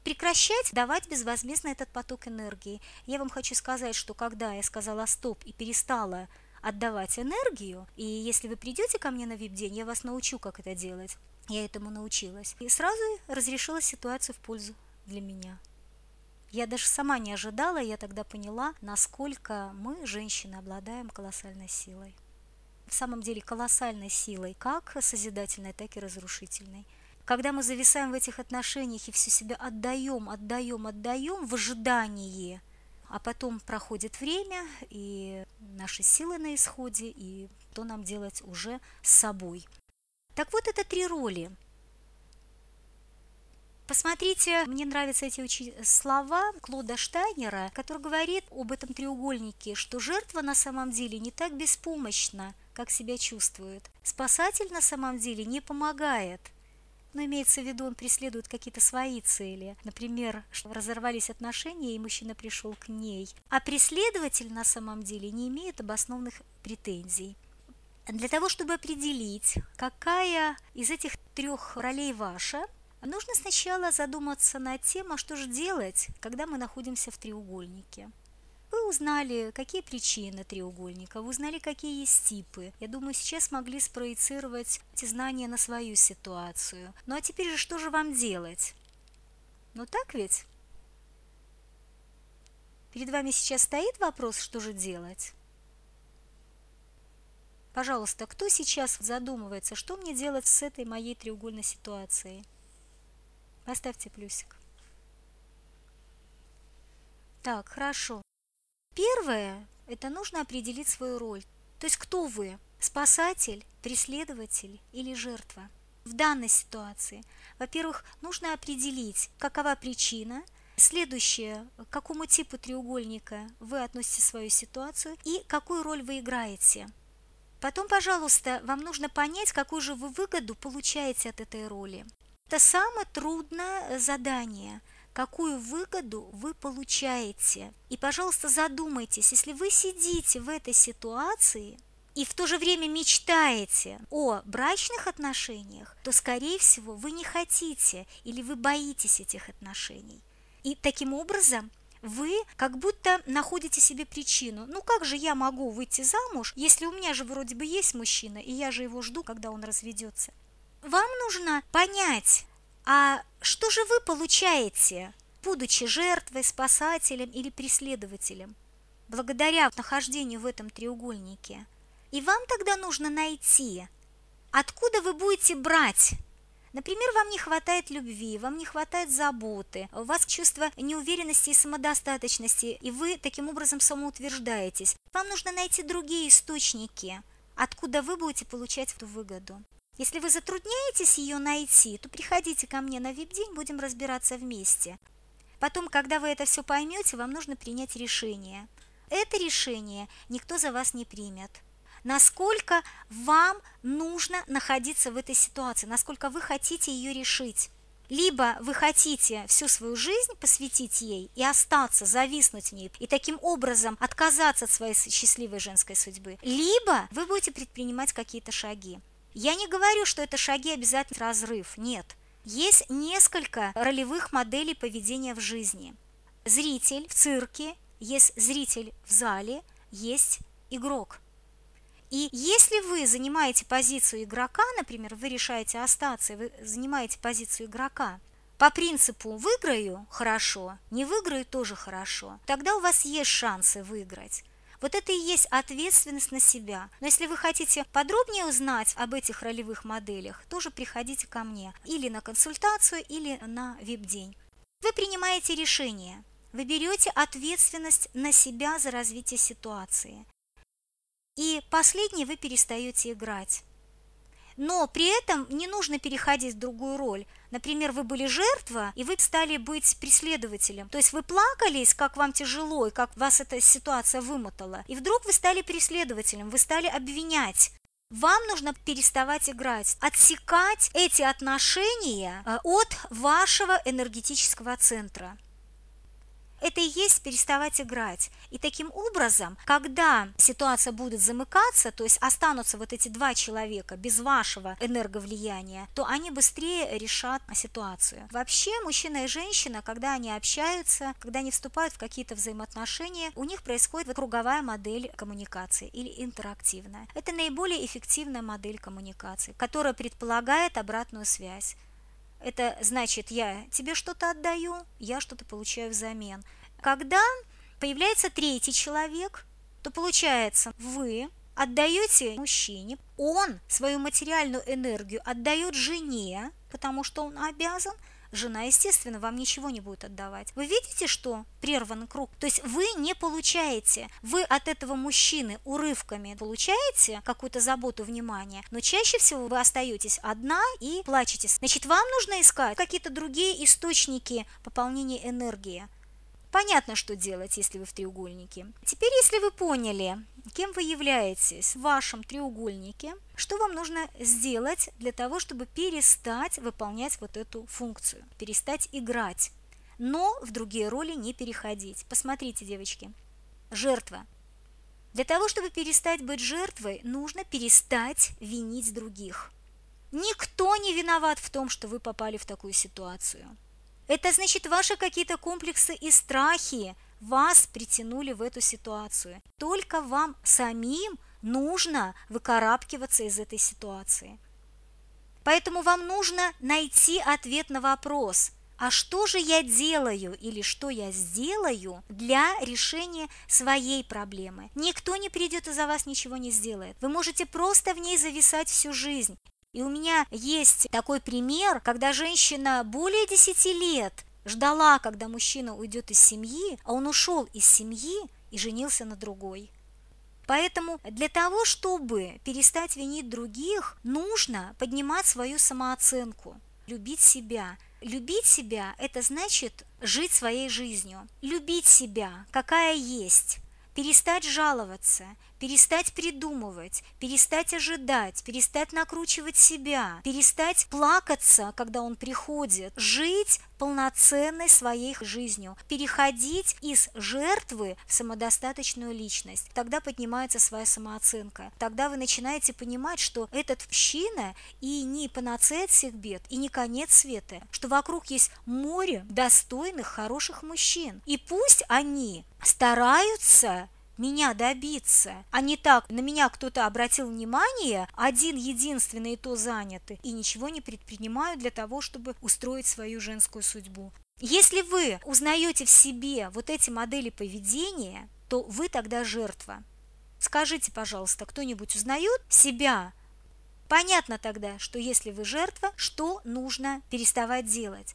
прекращать давать безвозмездно этот поток энергии. Я вам хочу сказать, что когда я сказала стоп и перестала отдавать энергию, и если вы придете ко мне на вип-день, я вас научу, как это делать. Я этому научилась. И сразу разрешила ситуацию в пользу для меня. Я даже сама не ожидала, я тогда поняла, насколько мы, женщины, обладаем колоссальной силой. В самом деле колоссальной силой, как созидательной, так и разрушительной. Когда мы зависаем в этих отношениях и все себя отдаем, отдаем, отдаем в ожидании, а потом проходит время, и наши силы на исходе, и что нам делать уже с собой. Так вот, это три роли. Посмотрите, мне нравятся эти слова Клода Штайнера, который говорит об этом треугольнике, что жертва на самом деле не так беспомощна, как себя чувствует. Спасатель на самом деле не помогает – но имеется в виду, он преследует какие-то свои цели. Например, что разорвались отношения, и мужчина пришел к ней. А преследователь на самом деле не имеет обоснованных претензий. Для того, чтобы определить, какая из этих трех ролей ваша, нужно сначала задуматься над тем, а что же делать, когда мы находимся в треугольнике. Вы узнали, какие причины треугольника, вы узнали, какие есть типы. Я думаю, сейчас могли спроецировать эти знания на свою ситуацию. Ну а теперь же что же вам делать? Ну так ведь? Перед вами сейчас стоит вопрос, что же делать? Пожалуйста, кто сейчас задумывается, что мне делать с этой моей треугольной ситуацией? Поставьте плюсик. Так, хорошо. Первое – это нужно определить свою роль. То есть кто вы – спасатель, преследователь или жертва? В данной ситуации, во-первых, нужно определить, какова причина, Следующее, к какому типу треугольника вы относите свою ситуацию и какую роль вы играете. Потом, пожалуйста, вам нужно понять, какую же вы выгоду получаете от этой роли. Это самое трудное задание – какую выгоду вы получаете. И, пожалуйста, задумайтесь, если вы сидите в этой ситуации и в то же время мечтаете о брачных отношениях, то, скорее всего, вы не хотите или вы боитесь этих отношений. И таким образом вы как будто находите себе причину. Ну как же я могу выйти замуж, если у меня же вроде бы есть мужчина, и я же его жду, когда он разведется. Вам нужно понять, а что же вы получаете будучи жертвой, спасателем или преследователем, благодаря нахождению в этом треугольнике. И вам тогда нужно найти, откуда вы будете брать Например, вам не хватает любви, вам не хватает заботы, у вас чувство неуверенности и самодостаточности, и вы таким образом самоутверждаетесь. Вам нужно найти другие источники, откуда вы будете получать эту выгоду. Если вы затрудняетесь ее найти, то приходите ко мне на вип-день, будем разбираться вместе. Потом, когда вы это все поймете, вам нужно принять решение. Это решение никто за вас не примет насколько вам нужно находиться в этой ситуации, насколько вы хотите ее решить. Либо вы хотите всю свою жизнь посвятить ей и остаться, зависнуть в ней, и таким образом отказаться от своей счастливой женской судьбы, либо вы будете предпринимать какие-то шаги. Я не говорю, что это шаги обязательно разрыв, нет. Есть несколько ролевых моделей поведения в жизни. Зритель в цирке, есть зритель в зале, есть игрок – и если вы занимаете позицию игрока, например, вы решаете остаться, вы занимаете позицию игрока, по принципу выиграю – хорошо, не выиграю – тоже хорошо, тогда у вас есть шансы выиграть. Вот это и есть ответственность на себя. Но если вы хотите подробнее узнать об этих ролевых моделях, тоже приходите ко мне или на консультацию, или на веб-день. Вы принимаете решение, вы берете ответственность на себя за развитие ситуации и последний вы перестаете играть. Но при этом не нужно переходить в другую роль. Например, вы были жертва, и вы стали быть преследователем. То есть вы плакались, как вам тяжело, и как вас эта ситуация вымотала. И вдруг вы стали преследователем, вы стали обвинять. Вам нужно переставать играть, отсекать эти отношения э, от вашего энергетического центра. Это и есть переставать играть. И таким образом, когда ситуация будет замыкаться, то есть останутся вот эти два человека без вашего энерговлияния, то они быстрее решат ситуацию. Вообще, мужчина и женщина, когда они общаются, когда они вступают в какие-то взаимоотношения, у них происходит круговая модель коммуникации или интерактивная. Это наиболее эффективная модель коммуникации, которая предполагает обратную связь. Это значит, я тебе что-то отдаю, я что-то получаю взамен. Когда появляется третий человек, то получается, вы отдаете мужчине, он свою материальную энергию отдает жене, потому что он обязан, Жена, естественно, вам ничего не будет отдавать. Вы видите, что прерван круг? То есть вы не получаете, вы от этого мужчины урывками получаете какую-то заботу, внимание, но чаще всего вы остаетесь одна и плачете. Значит, вам нужно искать какие-то другие источники пополнения энергии. Понятно, что делать, если вы в треугольнике. Теперь, если вы поняли, кем вы являетесь в вашем треугольнике, что вам нужно сделать для того, чтобы перестать выполнять вот эту функцию, перестать играть, но в другие роли не переходить. Посмотрите, девочки, жертва. Для того, чтобы перестать быть жертвой, нужно перестать винить других. Никто не виноват в том, что вы попали в такую ситуацию. Это значит, ваши какие-то комплексы и страхи вас притянули в эту ситуацию. Только вам самим нужно выкарабкиваться из этой ситуации. Поэтому вам нужно найти ответ на вопрос, а что же я делаю или что я сделаю для решения своей проблемы. Никто не придет и за вас ничего не сделает. Вы можете просто в ней зависать всю жизнь. И у меня есть такой пример, когда женщина более 10 лет ждала, когда мужчина уйдет из семьи, а он ушел из семьи и женился на другой. Поэтому для того, чтобы перестать винить других, нужно поднимать свою самооценку, любить себя. Любить себя – это значит жить своей жизнью, любить себя, какая есть, перестать жаловаться, перестать придумывать, перестать ожидать, перестать накручивать себя, перестать плакаться, когда он приходит, жить полноценной своей жизнью, переходить из жертвы в самодостаточную личность. Тогда поднимается своя самооценка. Тогда вы начинаете понимать, что этот мужчина и не панацея от всех бед, и не конец света, что вокруг есть море достойных, хороших мужчин. И пусть они стараются меня добиться, а не так, на меня кто-то обратил внимание, один единственный и то занятый, и ничего не предпринимаю для того, чтобы устроить свою женскую судьбу. Если вы узнаете в себе вот эти модели поведения, то вы тогда жертва. Скажите, пожалуйста, кто-нибудь узнает себя? Понятно тогда, что если вы жертва, что нужно переставать делать.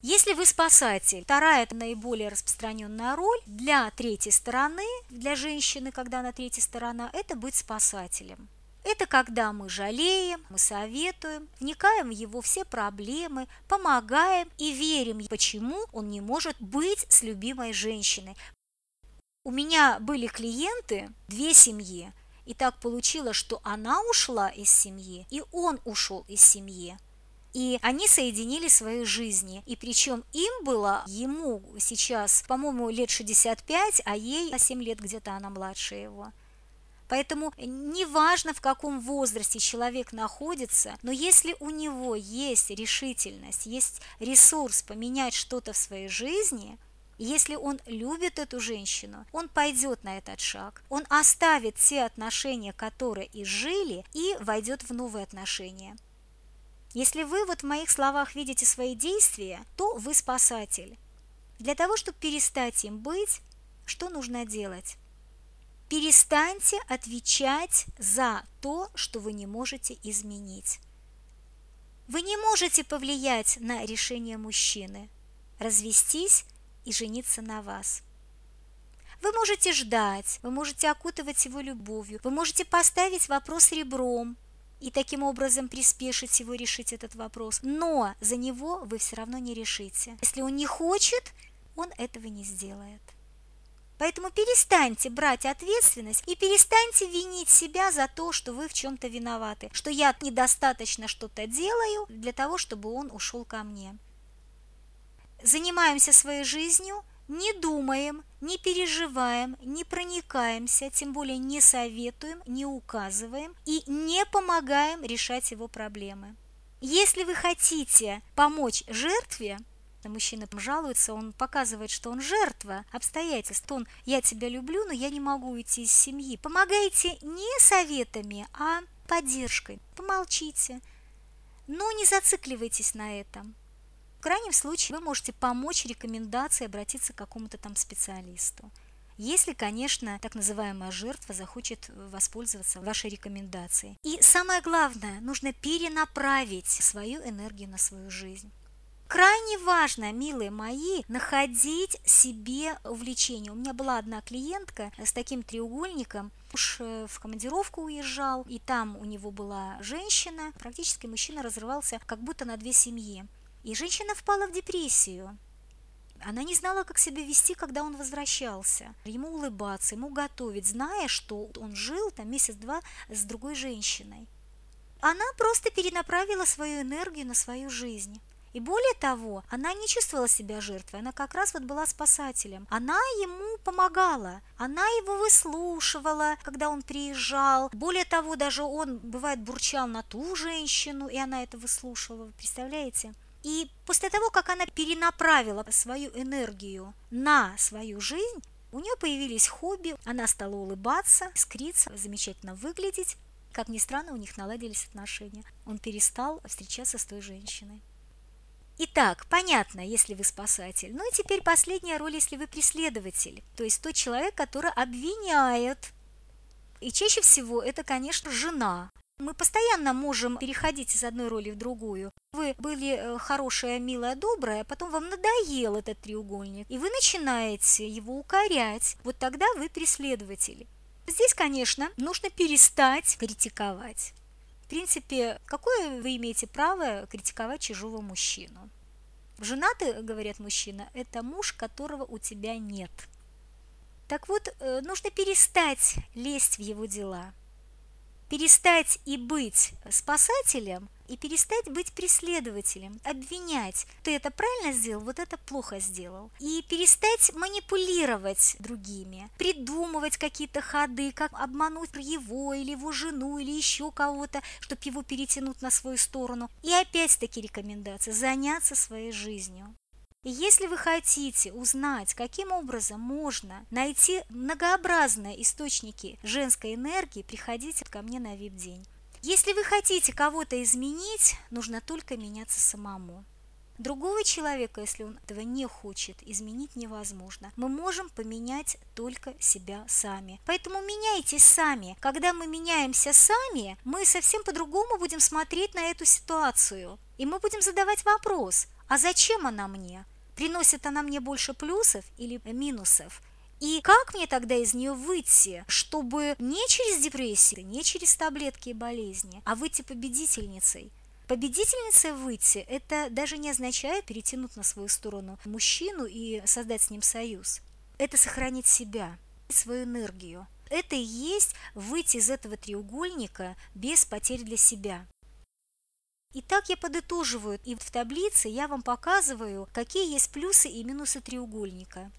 Если вы спасатель, вторая это наиболее распространенная роль для третьей стороны, для женщины, когда она третья сторона, это быть спасателем. Это когда мы жалеем, мы советуем, вникаем в его все проблемы, помогаем и верим, почему он не может быть с любимой женщиной. У меня были клиенты, две семьи, и так получилось, что она ушла из семьи, и он ушел из семьи. И они соединили свои жизни. И причем им было, ему сейчас, по-моему, лет 65, а ей 7 лет где-то она младше его. Поэтому неважно, в каком возрасте человек находится, но если у него есть решительность, есть ресурс поменять что-то в своей жизни, если он любит эту женщину, он пойдет на этот шаг. Он оставит те отношения, которые изжили, и войдет в новые отношения. Если вы вот в моих словах видите свои действия, то вы спасатель. Для того, чтобы перестать им быть, что нужно делать? Перестаньте отвечать за то, что вы не можете изменить. Вы не можете повлиять на решение мужчины, развестись и жениться на вас. Вы можете ждать, вы можете окутывать его любовью, вы можете поставить вопрос ребром, и таким образом приспешить его решить этот вопрос. Но за него вы все равно не решите. Если он не хочет, он этого не сделает. Поэтому перестаньте брать ответственность и перестаньте винить себя за то, что вы в чем-то виноваты, что я недостаточно что-то делаю для того, чтобы он ушел ко мне. Занимаемся своей жизнью, не думаем, не переживаем, не проникаемся, тем более не советуем, не указываем и не помогаем решать его проблемы. Если вы хотите помочь жертве, мужчина жалуется, он показывает, что он жертва обстоятельств. Он «я тебя люблю, но я не могу уйти из семьи». Помогайте не советами, а поддержкой. Помолчите, но не зацикливайтесь на этом. В крайнем случае вы можете помочь рекомендации обратиться к какому-то там специалисту. Если, конечно, так называемая жертва захочет воспользоваться вашей рекомендацией. И самое главное, нужно перенаправить свою энергию на свою жизнь. Крайне важно, милые мои, находить себе увлечение. У меня была одна клиентка с таким треугольником, уж э, в командировку уезжал, и там у него была женщина, практически мужчина разрывался как будто на две семьи. И женщина впала в депрессию. Она не знала, как себя вести, когда он возвращался. Ему улыбаться, ему готовить, зная, что он жил там месяц-два с другой женщиной. Она просто перенаправила свою энергию на свою жизнь. И более того, она не чувствовала себя жертвой, она как раз вот была спасателем. Она ему помогала, она его выслушивала, когда он приезжал. Более того, даже он, бывает, бурчал на ту женщину, и она это выслушивала, вы представляете? И после того, как она перенаправила свою энергию на свою жизнь, у нее появились хобби, она стала улыбаться, искриться, замечательно выглядеть. Как ни странно, у них наладились отношения. Он перестал встречаться с той женщиной. Итак, понятно, если вы спасатель. Ну и теперь последняя роль, если вы преследователь, то есть тот человек, который обвиняет. И чаще всего это, конечно, жена. Мы постоянно можем переходить из одной роли в другую. Вы были э, хорошая, милая, добрая, потом вам надоел этот треугольник, и вы начинаете его укорять. Вот тогда вы преследователи. Здесь, конечно, нужно перестать критиковать. В принципе, какое вы имеете право критиковать чужого мужчину? Женатый, говорят мужчина, это муж, которого у тебя нет. Так вот, э, нужно перестать лезть в его дела перестать и быть спасателем, и перестать быть преследователем, обвинять. Ты это правильно сделал, вот это плохо сделал. И перестать манипулировать другими, придумывать какие-то ходы, как обмануть его или его жену или еще кого-то, чтобы его перетянуть на свою сторону. И опять-таки рекомендация – заняться своей жизнью. Если вы хотите узнать, каким образом можно найти многообразные источники женской энергии, приходите ко мне на VIP-день. Если вы хотите кого-то изменить, нужно только меняться самому. Другого человека, если он этого не хочет, изменить невозможно. Мы можем поменять только себя сами. Поэтому меняйтесь сами. Когда мы меняемся сами, мы совсем по-другому будем смотреть на эту ситуацию. И мы будем задавать вопрос, а зачем она мне? Приносит она мне больше плюсов или минусов? И как мне тогда из нее выйти, чтобы не через депрессию, не через таблетки и болезни, а выйти победительницей? Победительницей выйти – это даже не означает перетянуть на свою сторону мужчину и создать с ним союз. Это сохранить себя, свою энергию. Это и есть выйти из этого треугольника без потерь для себя. Итак, я подытоживаю, и в таблице я вам показываю, какие есть плюсы и минусы треугольника.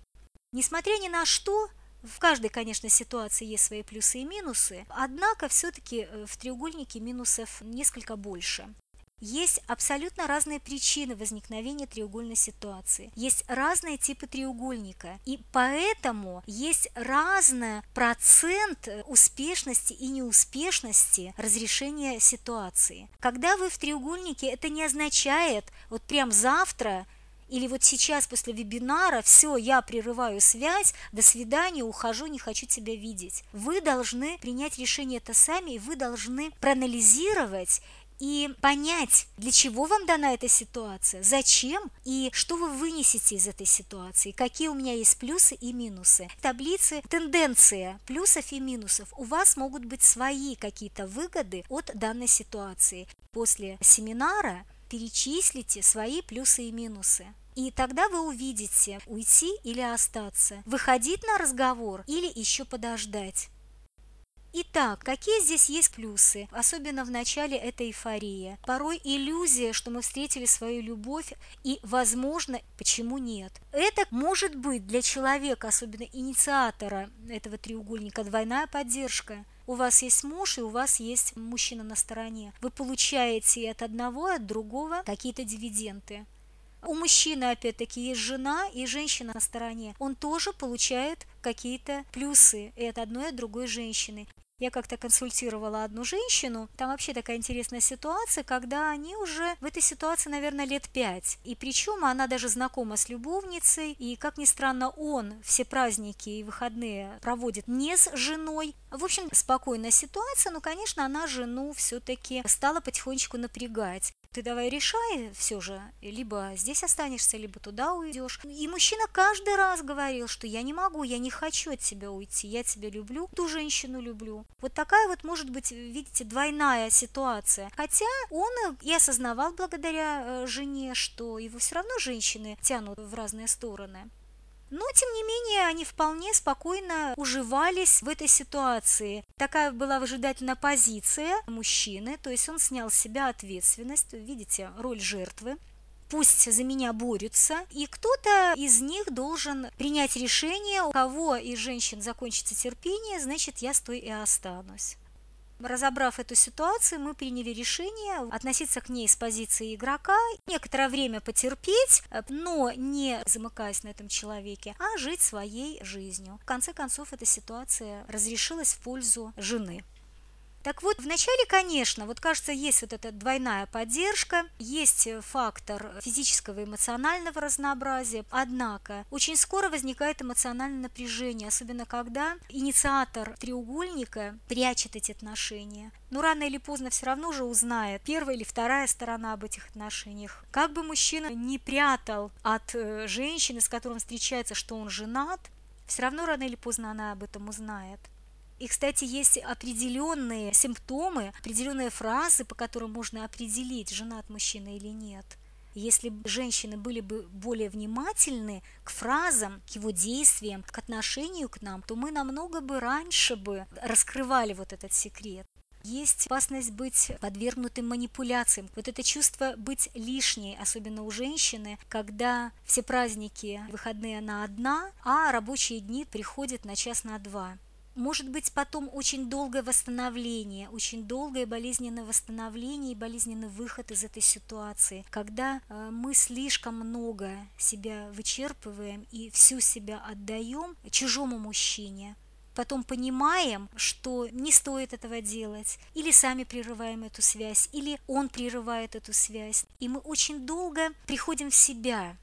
Несмотря ни на что, в каждой, конечно, ситуации есть свои плюсы и минусы, однако все-таки э, в треугольнике минусов несколько больше. Есть абсолютно разные причины возникновения треугольной ситуации. Есть разные типы треугольника. И поэтому есть разный процент успешности и неуспешности разрешения ситуации. Когда вы в треугольнике, это не означает вот прям завтра или вот сейчас после вебинара все, я прерываю связь, до свидания, ухожу, не хочу тебя видеть. Вы должны принять решение это сами, и вы должны проанализировать и понять, для чего вам дана эта ситуация, зачем и что вы вынесете из этой ситуации, какие у меня есть плюсы и минусы. В таблице тенденция плюсов и минусов. У вас могут быть свои какие-то выгоды от данной ситуации. После семинара перечислите свои плюсы и минусы. И тогда вы увидите, уйти или остаться, выходить на разговор или еще подождать. Итак, какие здесь есть плюсы? Особенно в начале это эйфория. Порой иллюзия, что мы встретили свою любовь и, возможно, почему нет. Это может быть для человека, особенно инициатора этого треугольника, двойная поддержка. У вас есть муж и у вас есть мужчина на стороне. Вы получаете от одного, от другого какие-то дивиденды. У мужчины, опять-таки, есть жена и женщина на стороне. Он тоже получает какие-то плюсы и от одной, и от другой женщины. Я как-то консультировала одну женщину, там вообще такая интересная ситуация, когда они уже в этой ситуации, наверное, лет пять. И причем она даже знакома с любовницей, и, как ни странно, он все праздники и выходные проводит не с женой. В общем, спокойная ситуация, но, конечно, она жену все-таки стала потихонечку напрягать. Ты давай решай все же, либо здесь останешься, либо туда уйдешь. И мужчина каждый раз говорил, что я не могу, я не хочу от тебя уйти, я тебя люблю, ту женщину люблю. Вот такая вот может быть, видите, двойная ситуация. Хотя он и осознавал благодаря э, жене, что его все равно женщины тянут в разные стороны. Но, тем не менее, они вполне спокойно уживались в этой ситуации. Такая была выжидательная позиция мужчины, то есть он снял с себя ответственность, видите, роль жертвы. Пусть за меня борются, и кто-то из них должен принять решение, у кого из женщин закончится терпение, значит, я с той и останусь. Разобрав эту ситуацию, мы приняли решение относиться к ней с позиции игрока, некоторое время потерпеть, но не замыкаясь на этом человеке, а жить своей жизнью. В конце концов, эта ситуация разрешилась в пользу жены. Так вот, вначале, конечно, вот кажется, есть вот эта двойная поддержка, есть фактор физического и эмоционального разнообразия, однако очень скоро возникает эмоциональное напряжение, особенно когда инициатор треугольника прячет эти отношения. Но рано или поздно все равно же узнает первая или вторая сторона об этих отношениях. Как бы мужчина не прятал от э, женщины, с которой он встречается, что он женат, все равно рано или поздно она об этом узнает. И, кстати, есть определенные симптомы, определенные фразы, по которым можно определить, женат мужчина или нет. Если женщины были бы более внимательны к фразам, к его действиям, к отношению к нам, то мы намного бы раньше бы раскрывали вот этот секрет. Есть опасность быть подвергнутым манипуляциям. Вот это чувство быть лишней, особенно у женщины, когда все праздники, выходные она одна, а рабочие дни приходят на час на два может быть потом очень долгое восстановление, очень долгое болезненное восстановление и болезненный выход из этой ситуации, когда э, мы слишком много себя вычерпываем и всю себя отдаем чужому мужчине. потом понимаем, что не стоит этого делать, или сами прерываем эту связь, или он прерывает эту связь. И мы очень долго приходим в себя,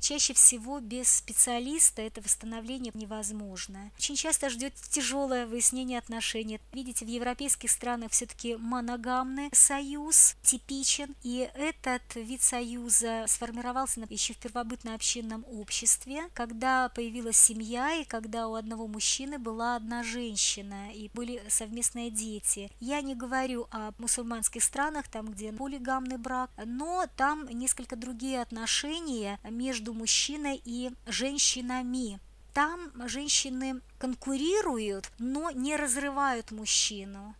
Чаще всего без специалиста это восстановление невозможно. Очень часто ждет тяжелое выяснение отношений. Видите, в европейских странах все-таки моногамный союз типичен, и этот вид союза сформировался еще в первобытно-общинном обществе, когда появилась семья, и когда у одного мужчины была одна женщина, и были совместные дети. Я не говорю о мусульманских странах, там, где полигамный брак, но там несколько другие отношения между между мужчиной и женщинами. Там женщины конкурируют, но не разрывают мужчину.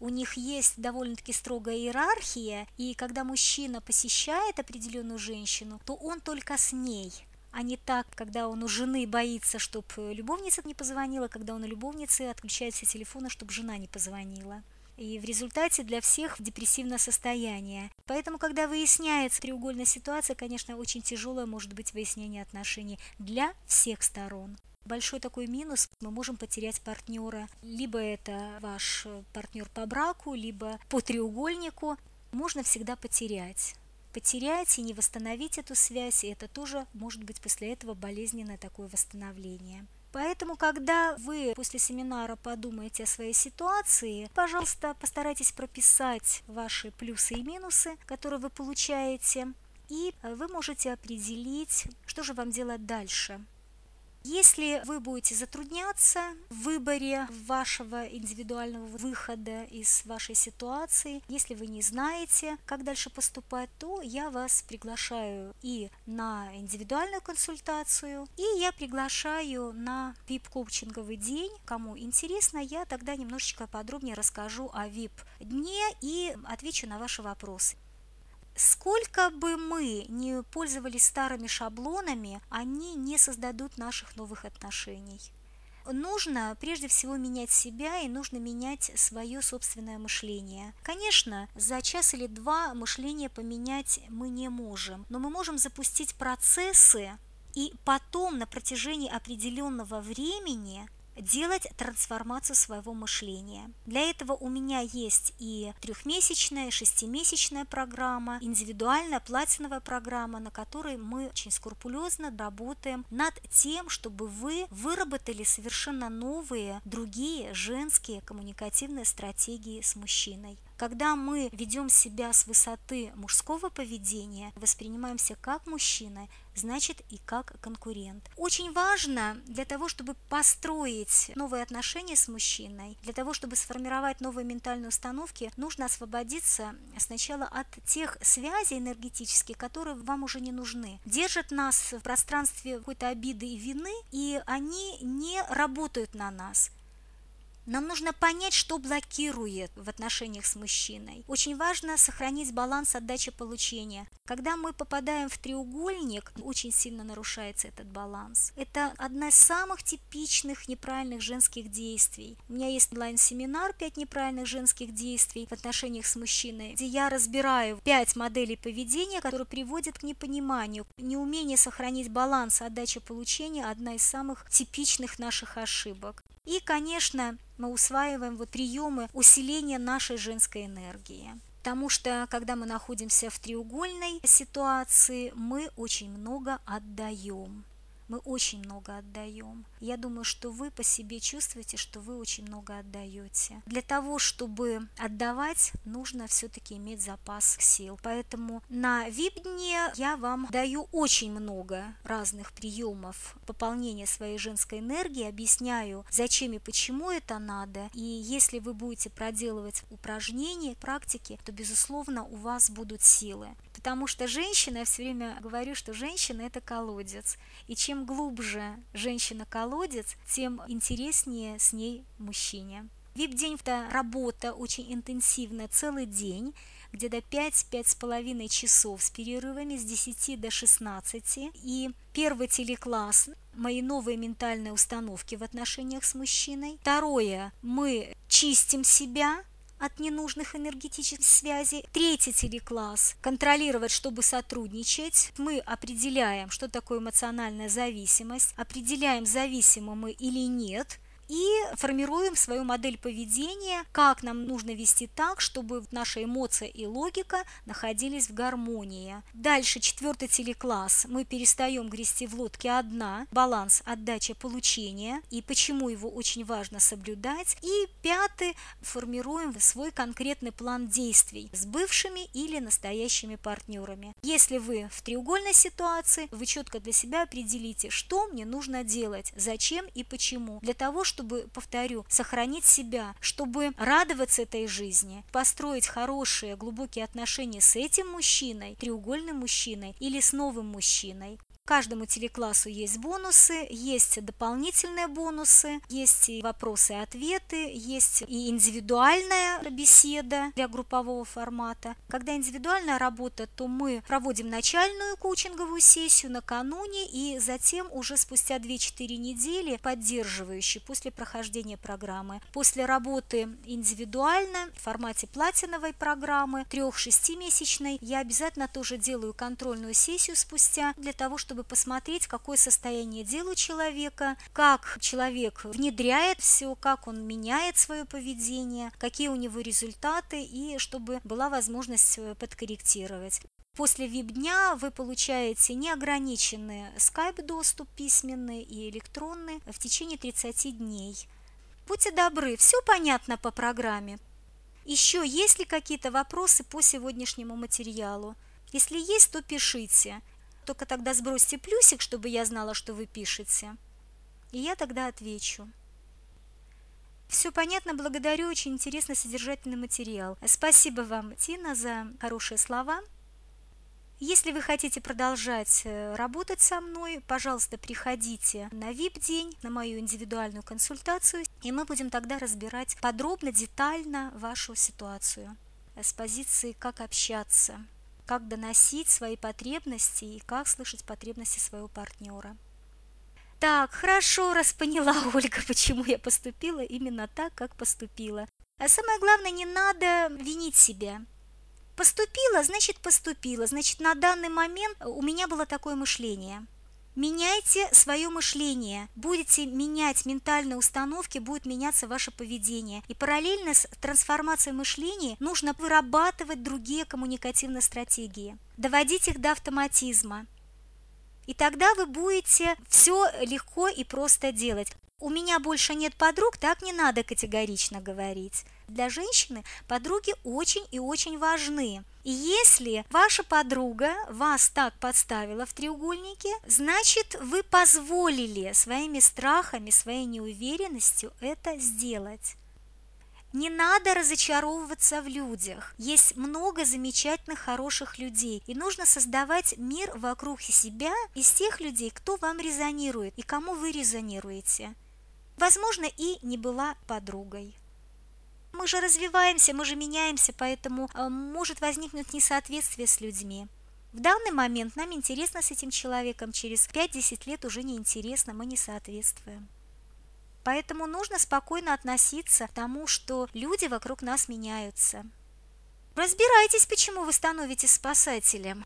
У них есть довольно-таки строгая иерархия, и когда мужчина посещает определенную женщину, то он только с ней а не так, когда он у жены боится, чтобы любовница не позвонила, когда он у любовницы отключает все телефоны, чтобы жена не позвонила и в результате для всех депрессивное состояние. Поэтому, когда выясняется треугольная ситуация, конечно, очень тяжелое может быть выяснение отношений для всех сторон. Большой такой минус, мы можем потерять партнера. Либо это ваш партнер по браку, либо по треугольнику. Можно всегда потерять потерять и не восстановить эту связь, и это тоже может быть после этого болезненное такое восстановление. Поэтому, когда вы после семинара подумаете о своей ситуации, пожалуйста, постарайтесь прописать ваши плюсы и минусы, которые вы получаете, и вы можете определить, что же вам делать дальше. Если вы будете затрудняться в выборе вашего индивидуального выхода из вашей ситуации, если вы не знаете, как дальше поступать, то я вас приглашаю и на индивидуальную консультацию, и я приглашаю на VIP-коучинговый день. Кому интересно, я тогда немножечко подробнее расскажу о VIP-дне и отвечу на ваши вопросы. Сколько бы мы не пользовались старыми шаблонами, они не создадут наших новых отношений. Нужно прежде всего менять себя и нужно менять свое собственное мышление. Конечно, за час или два мышление поменять мы не можем, но мы можем запустить процессы и потом на протяжении определенного времени делать трансформацию своего мышления. Для этого у меня есть и трехмесячная, и шестимесячная программа, индивидуальная платиновая программа, на которой мы очень скрупулезно работаем над тем, чтобы вы выработали совершенно новые, другие женские коммуникативные стратегии с мужчиной. Когда мы ведем себя с высоты мужского поведения, воспринимаемся как мужчина, значит и как конкурент. Очень важно для того, чтобы построить новые отношения с мужчиной, для того, чтобы сформировать новые ментальные установки, нужно освободиться сначала от тех связей энергетических, которые вам уже не нужны. Держат нас в пространстве какой-то обиды и вины, и они не работают на нас. Нам нужно понять, что блокирует в отношениях с мужчиной. Очень важно сохранить баланс отдачи-получения. Когда мы попадаем в треугольник, очень сильно нарушается этот баланс. Это одна из самых типичных неправильных женских действий. У меня есть онлайн-семинар «5 неправильных женских действий в отношениях с мужчиной», где я разбираю 5 моделей поведения, которые приводят к непониманию. Неумение сохранить баланс отдачи-получения – одна из самых типичных наших ошибок. И, конечно, мы усваиваем вот приемы усиления нашей женской энергии. Потому что, когда мы находимся в треугольной ситуации, мы очень много отдаем мы очень много отдаем. Я думаю, что вы по себе чувствуете, что вы очень много отдаете. Для того, чтобы отдавать, нужно все-таки иметь запас сил. Поэтому на VIP-дне я вам даю очень много разных приемов пополнения своей женской энергии, объясняю, зачем и почему это надо. И если вы будете проделывать упражнения, практики, то, безусловно, у вас будут силы. Потому что женщина, я все время говорю, что женщина – это колодец. И чем глубже женщина-колодец, тем интереснее с ней мужчине. Вип-день – это работа очень интенсивная, целый день, где-то 5-5,5 часов с перерывами с 10 до 16. И первый телекласс – мои новые ментальные установки в отношениях с мужчиной. Второе – мы чистим себя, от ненужных энергетических связей. Третий телекласс – контролировать, чтобы сотрудничать. Мы определяем, что такое эмоциональная зависимость, определяем, зависимы мы или нет – и формируем свою модель поведения, как нам нужно вести так, чтобы наша эмоция и логика находились в гармонии. Дальше четвертый телекласс. Мы перестаем грести в лодке одна, баланс отдача получения и почему его очень важно соблюдать. И пятый, формируем свой конкретный план действий с бывшими или настоящими партнерами. Если вы в треугольной ситуации, вы четко для себя определите, что мне нужно делать, зачем и почему. Для того, чтобы, повторю, сохранить себя, чтобы радоваться этой жизни, построить хорошие, глубокие отношения с этим мужчиной, треугольным мужчиной или с новым мужчиной. Каждому телеклассу есть бонусы, есть дополнительные бонусы, есть и вопросы и ответы, есть и индивидуальная беседа для группового формата. Когда индивидуальная работа, то мы проводим начальную коучинговую сессию накануне и затем уже спустя 2-4 недели поддерживающие после прохождения программы. После работы индивидуально в формате платиновой программы 3-6 месячной я обязательно тоже делаю контрольную сессию спустя для того, чтобы чтобы посмотреть, какое состояние дел человека, как человек внедряет все, как он меняет свое поведение, какие у него результаты, и чтобы была возможность э, подкорректировать. После веб-дня вы получаете неограниченный скайп-доступ письменный и электронный в течение 30 дней. Будьте добры, все понятно по программе. Еще есть ли какие-то вопросы по сегодняшнему материалу? Если есть, то пишите. Только тогда сбросьте плюсик, чтобы я знала, что вы пишете. И я тогда отвечу. Все понятно, благодарю, очень интересный содержательный материал. Спасибо вам, Тина, за хорошие слова. Если вы хотите продолжать э, работать со мной, пожалуйста, приходите на VIP-день, на мою индивидуальную консультацию, и мы будем тогда разбирать подробно, детально вашу ситуацию с позиции «как общаться» как доносить свои потребности и как слышать потребности своего партнера. Так, хорошо, раз поняла, Ольга, почему я поступила именно так, как поступила. А самое главное, не надо винить себя. Поступила, значит поступила, значит на данный момент у меня было такое мышление – Меняйте свое мышление. Будете менять ментальные установки, будет меняться ваше поведение. И параллельно с трансформацией мышления нужно вырабатывать другие коммуникативные стратегии, доводить их до автоматизма. И тогда вы будете все легко и просто делать. У меня больше нет подруг, так не надо категорично говорить. Для женщины подруги очень и очень важны. И если ваша подруга вас так подставила в треугольнике, значит вы позволили своими страхами, своей неуверенностью это сделать. Не надо разочаровываться в людях. Есть много замечательных, хороших людей. И нужно создавать мир вокруг себя из тех людей, кто вам резонирует и кому вы резонируете. Возможно, и не была подругой. Мы же развиваемся, мы же меняемся, поэтому э, может возникнуть несоответствие с людьми. В данный момент нам интересно с этим человеком, через 5-10 лет уже неинтересно, мы не соответствуем. Поэтому нужно спокойно относиться к тому, что люди вокруг нас меняются. Разбирайтесь, почему вы становитесь спасателем.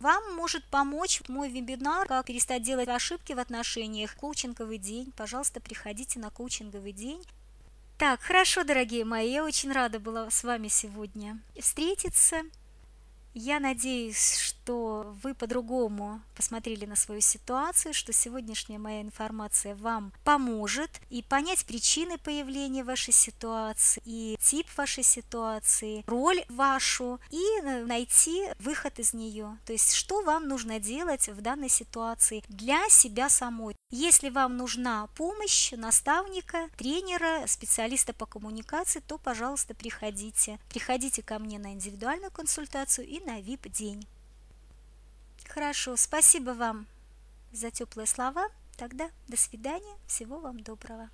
Вам может помочь мой вебинар «Как перестать делать ошибки в отношениях. Коучинговый день». Пожалуйста, приходите на коучинговый день. Так, хорошо, дорогие мои, я очень рада была с вами сегодня встретиться. Я надеюсь, что вы по-другому посмотрели на свою ситуацию, что сегодняшняя моя информация вам поможет и понять причины появления вашей ситуации, и тип вашей ситуации, роль вашу, и найти выход из нее. То есть, что вам нужно делать в данной ситуации для себя самой. Если вам нужна помощь наставника, тренера, специалиста по коммуникации, то, пожалуйста, приходите. Приходите ко мне на индивидуальную консультацию и на VIP-день. Хорошо, спасибо вам за теплые слова. Тогда до свидания, всего вам доброго.